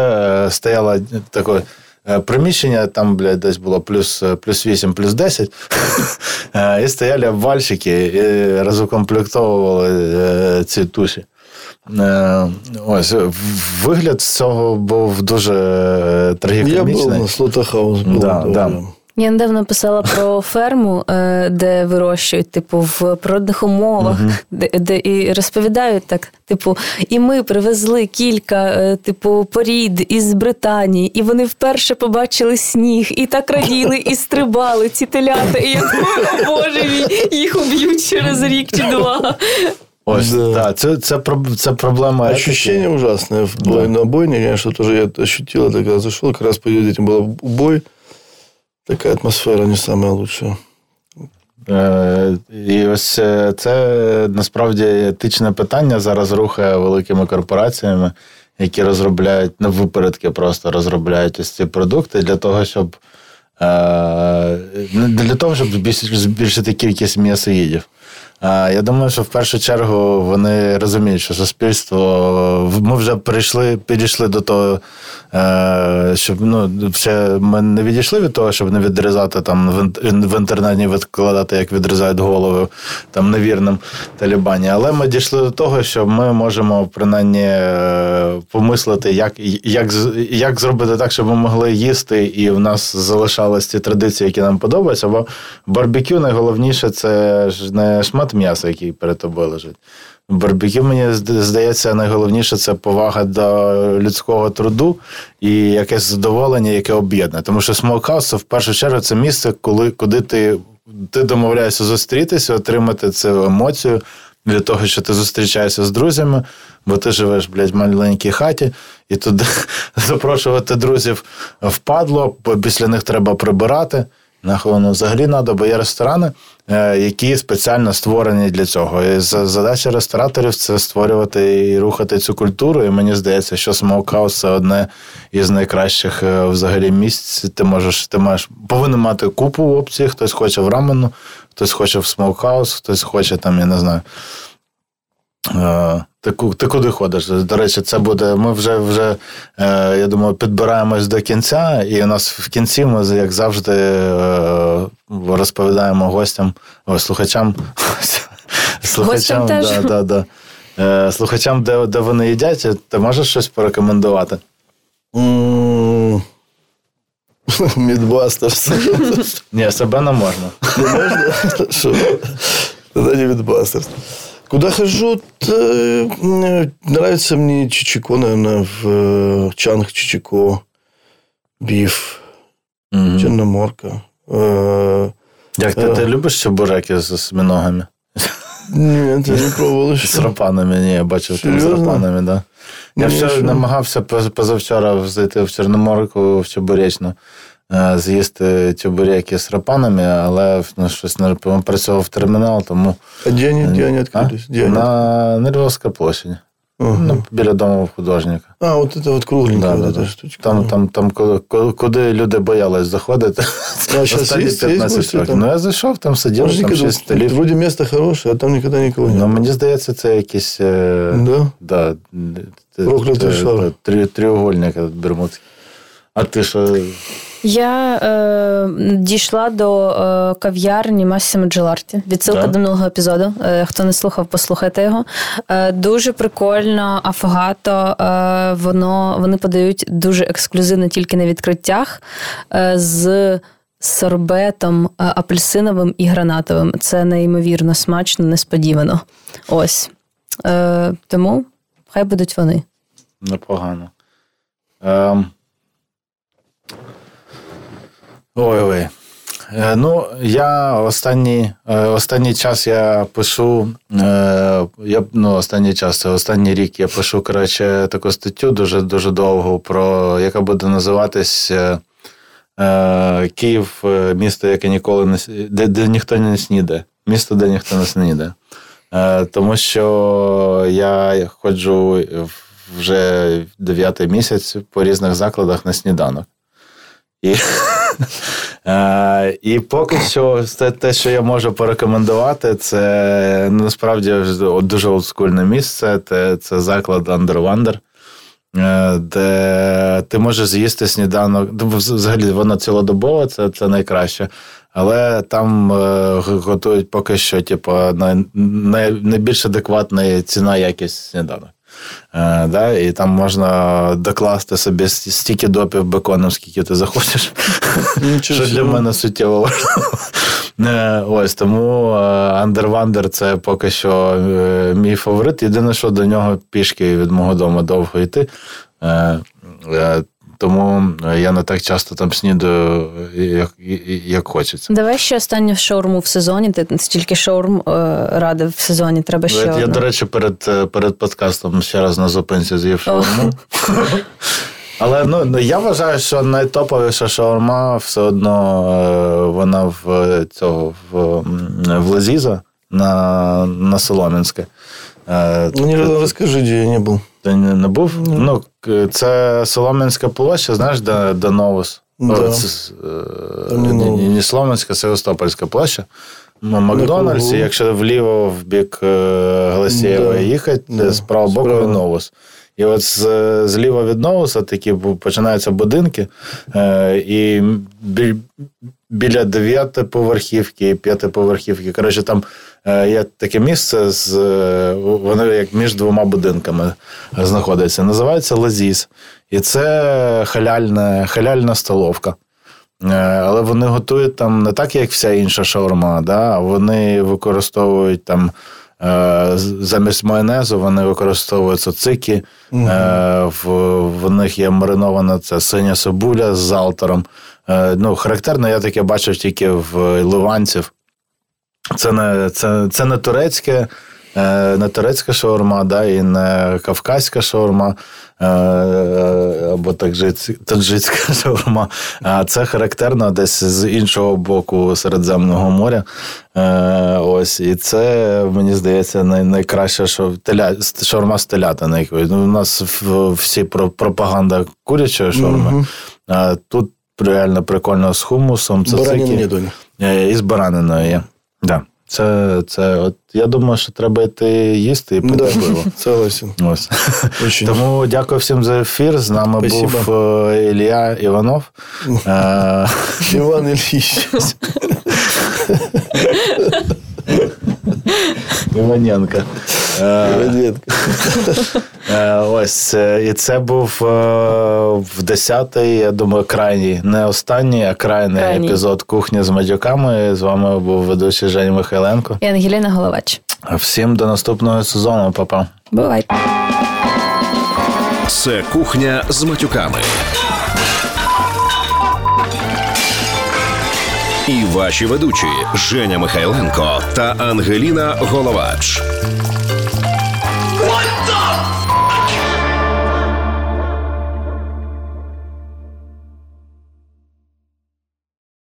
е, стояла таке. Е, Приміщення там, блядь, десь було плюс, плюс 8, плюс 10. Е, І стояли обвальщики і розукомплектовували ці туші. Е, Ось вигляд з цього був дуже е,
Я был
трагікомічний.
на Слотахаус. Был,
Да, да.
Я недавно писала про ферму, е, де вирощують, типу, в природних умовах, де, де і розповідають так: типу, і ми привезли кілька, типу, порід із Британії, і вони вперше побачили сніг, і так раділи, і стрибали ці телята. І я думаю, о боже мій, їх уб'ють через рік чи два.
Ось,
Да.
да, це, це, проб- це проблема. етики.
Ощущение ужасное. В бой, На бойне, конечно, тоже я это ощутил, это когда зашел, как раз перед этим был бой. Такая атмосфера не самая лучшая.
Е, І ось е, це насправді етичне питання зараз рухає великими корпораціями, які розробляють на випередки, просто розробляють ось ці продукти для того, щоб е, не для того, щоб збільш- збільшити кількість м'ясоїдів. Я думаю, що в першу чергу вони розуміють, що суспільство ми вже перейшли, підійшли до того, е, щоб ну ще ми не відійшли від того, щоб не відрізати там в інтернеті відкладати, як відрізають голови там невірним талібані. Але ми дійшли до того, що ми можемо принаймні е, помислити, як, як, як зробити так, щоб ми могли їсти, і в нас залишались ті традиції, які нам подобаються. Бо барбекю найголовніше це ж не шмат м'яса, який перед тобою лежить. Барбекю, мені здається, найголовніше це повага до людського труду і якесь задоволення, яке об'єднує. Тому що смокхаус в першу чергу це місце, коли, куди ти, ти домовляєшся зустрітися, отримати цю емоцію від того, що ти зустрічаєшся з друзями, бо ти живеш, блядь, в маленькій хаті, і туди запрошувати друзів впадло, бо після них треба прибирати. Нахуй воно взагалі треба, бо є ресторани, е, які спеціально створені для цього. І задача рестораторів це створювати і рухати цю культуру. І мені здається, що смоукхаус це одне із найкращих е, взагалі місць. Ти можеш, ти маєш повинен мати купу опцій. Хтось хоче в рамену, хтось хоче в смоукхаус, хтось хоче там, я не знаю. Е, Ти, куди ходиш? До речі, це буде. Ми вже вже е, я думаю, підбираємось до кінця, і у нас в кінці ми, як завжди, е, розповідаємо гостям, о, слухачам. Слухачам,
теж.
да, да, да. Е, слухачам, де, де вони їдять, ти можеш щось порекомендувати?
М, Мидбастерс.
Ні, себе не можна.
Не можно? Хорошо. Тогда не Мидбастерс. Куда хожу, т- м, нравится мне Чичико, наверное, в э, Чанг Чичико, Биф,
Мгм.
Черноморка. Э,
Як ти, ти любиш чебуреки з осьминогами?
Нет, я не пробовал
З рапанами, ні, я бачив там з рапанами, да. Я вчора намагався позавчора зайти в Чорноморку в Чебуречну, е, з'їсти чебуреки з рапанами, але ну, щось не працював термінал, тому
А где они, где они
А?
открылись? Где они?
на Нервовській площаді.
Ага.
Ну, біля дому художника.
А, вот это вот кругленькая
Да,
вот
да,
эта
да.
штучка.
Там, там, там, коли- коли- куди люди боялись заходити.
Ну, а щас
останні
є- є
15
гості
років.
там?
Ну, я зайшов, там сидів,
Может,
там
никогда-
6 столів.
Вроде место хорошее, а там никогда никого
Ну,
нет.
мені здається, це якісь. е,
Да?
Да, т-
Проклятий
т-
шар.
Три, треугольник этот бермудський. А ти що?
Я е, дійшла до е, кав'ярні Массимо Джеларті. Відсилка
Так.
до минулого епізоду. Е, хто не слухав, послухайте його. Е, дуже прикольно, афогато. Е, воно вони подають дуже ексклюзивно тільки на відкриттях е, з сорбетом е, апельсиновим і гранатовим. Це неймовірно смачно, несподівано. Ось. Е, тому хай будуть вони.
Непогано. Ем... Ой-ой. Е, ну, я останній, е, останній час я пишу. Е, я, ну, останній час, останній рік я пишу, коротше, таку статтю дуже дуже довгу, про яка буде називатись Київ, місто, яке ніколи не де, де ніхто не снідає. Місто, де ніхто не снідає. Е, тому що я ходжу вже дев'ятий місяць по різних закладах на сніданок. І, і поки що те, що я можу порекомендувати, це ну, насправді дуже олдскульне місце. Це, заклад Under Wonder, е, де ти можеш з'їсти сніданок. Взагалі, воно цілодобово, це, це найкраще. Але там е, готують поки що, типу, най, най, найбільш адекватна ціна якість сніданок. Е, да, і там можна докласти собі стільки допів беконом, скільки ти захочеш. Що для мене суттєво важливо. Е, Ось тому Андервандер це поки що е, мій фаворит. Єдине, що до нього пішки від мого дому довго йти. Е, е, Тому я не так часто там снідаю, як, як хочеться.
Давай ще останню шаурму в сезоні. Ти стільки шаурм е, радив в сезоні. Треба ще.
Я, я,
одну.
до речі, перед, е, перед подкастом ще раз на зупинці з'їв шаурму. Але ну, ну, я вважаю, що найтоповіша шаурма все одно е, вона в е, цього в, в Лазіза на, на Солом'янське. Е,
Ну, не расскажи, где я не был.
Ти не, не був? Ну, це Солом'янська площа, знаєш, де, де Новус.
Да.
Це, е,
не
ні,
Новус.
ні Севастопольська площа. М- Макдональдс, якщо вліво в бік е, Голосієва
Да.
їхати,
Да.
з правого боку
Справа.
Новус. І от з, зліва від Новуса такі починаються будинки, е, і біль, біля дев'ятиповерхівки п'ятиповерхівки. Коротше, там е, є таке місце, з, е, воно як між двома будинками знаходиться. Називається Лазіс. І це халяльна, халяльна столовка. Е, Але вони готують там не так, як вся інша шаурма, да? вони використовують там е, замість майонезу, вони використовують цуцики. Е, В, в них є маринована це синя собуля з залтером. Е, Ну, характерно, я таке бачив тільки в ливанців. Це не, це, це не турецьке, е, не турецька шаурма, да, і не кавказька шаурма е, або таджицька шаурма. А це характерно десь з іншого боку Середземного моря. Е, ось, і це, мені здається, най, найкраща що, теля, шаурма з телятини. Ну, у нас всі пропаганда курячої шаурми. Тут реально прикольно з хумусом.
Баранины
цацики.
нет у.
Е, І з бараниною є. Це, це от, я думаю, що треба йти їсти і пити
Да,
пиво.
согласен.
Ось. Тому дякую всім за ефір. З нами
Спасибо.
був е, Ілля Іванов. Іван
Иван Ильич.
Іваненко. Е,
Иваненко.
е, Ось. е, І це був в 10-й, я думаю, крайній, не останній, а крайній
Крайній.
епізод кухні з матюками. З вами був ведучий Женя Михайленко.
І Ангеліна Головач.
Всім до наступного сезону, Па-па.
Бувай.
Це кухня з матюками. І ваші ведучі Женя Михайленко та Ангеліна Головач.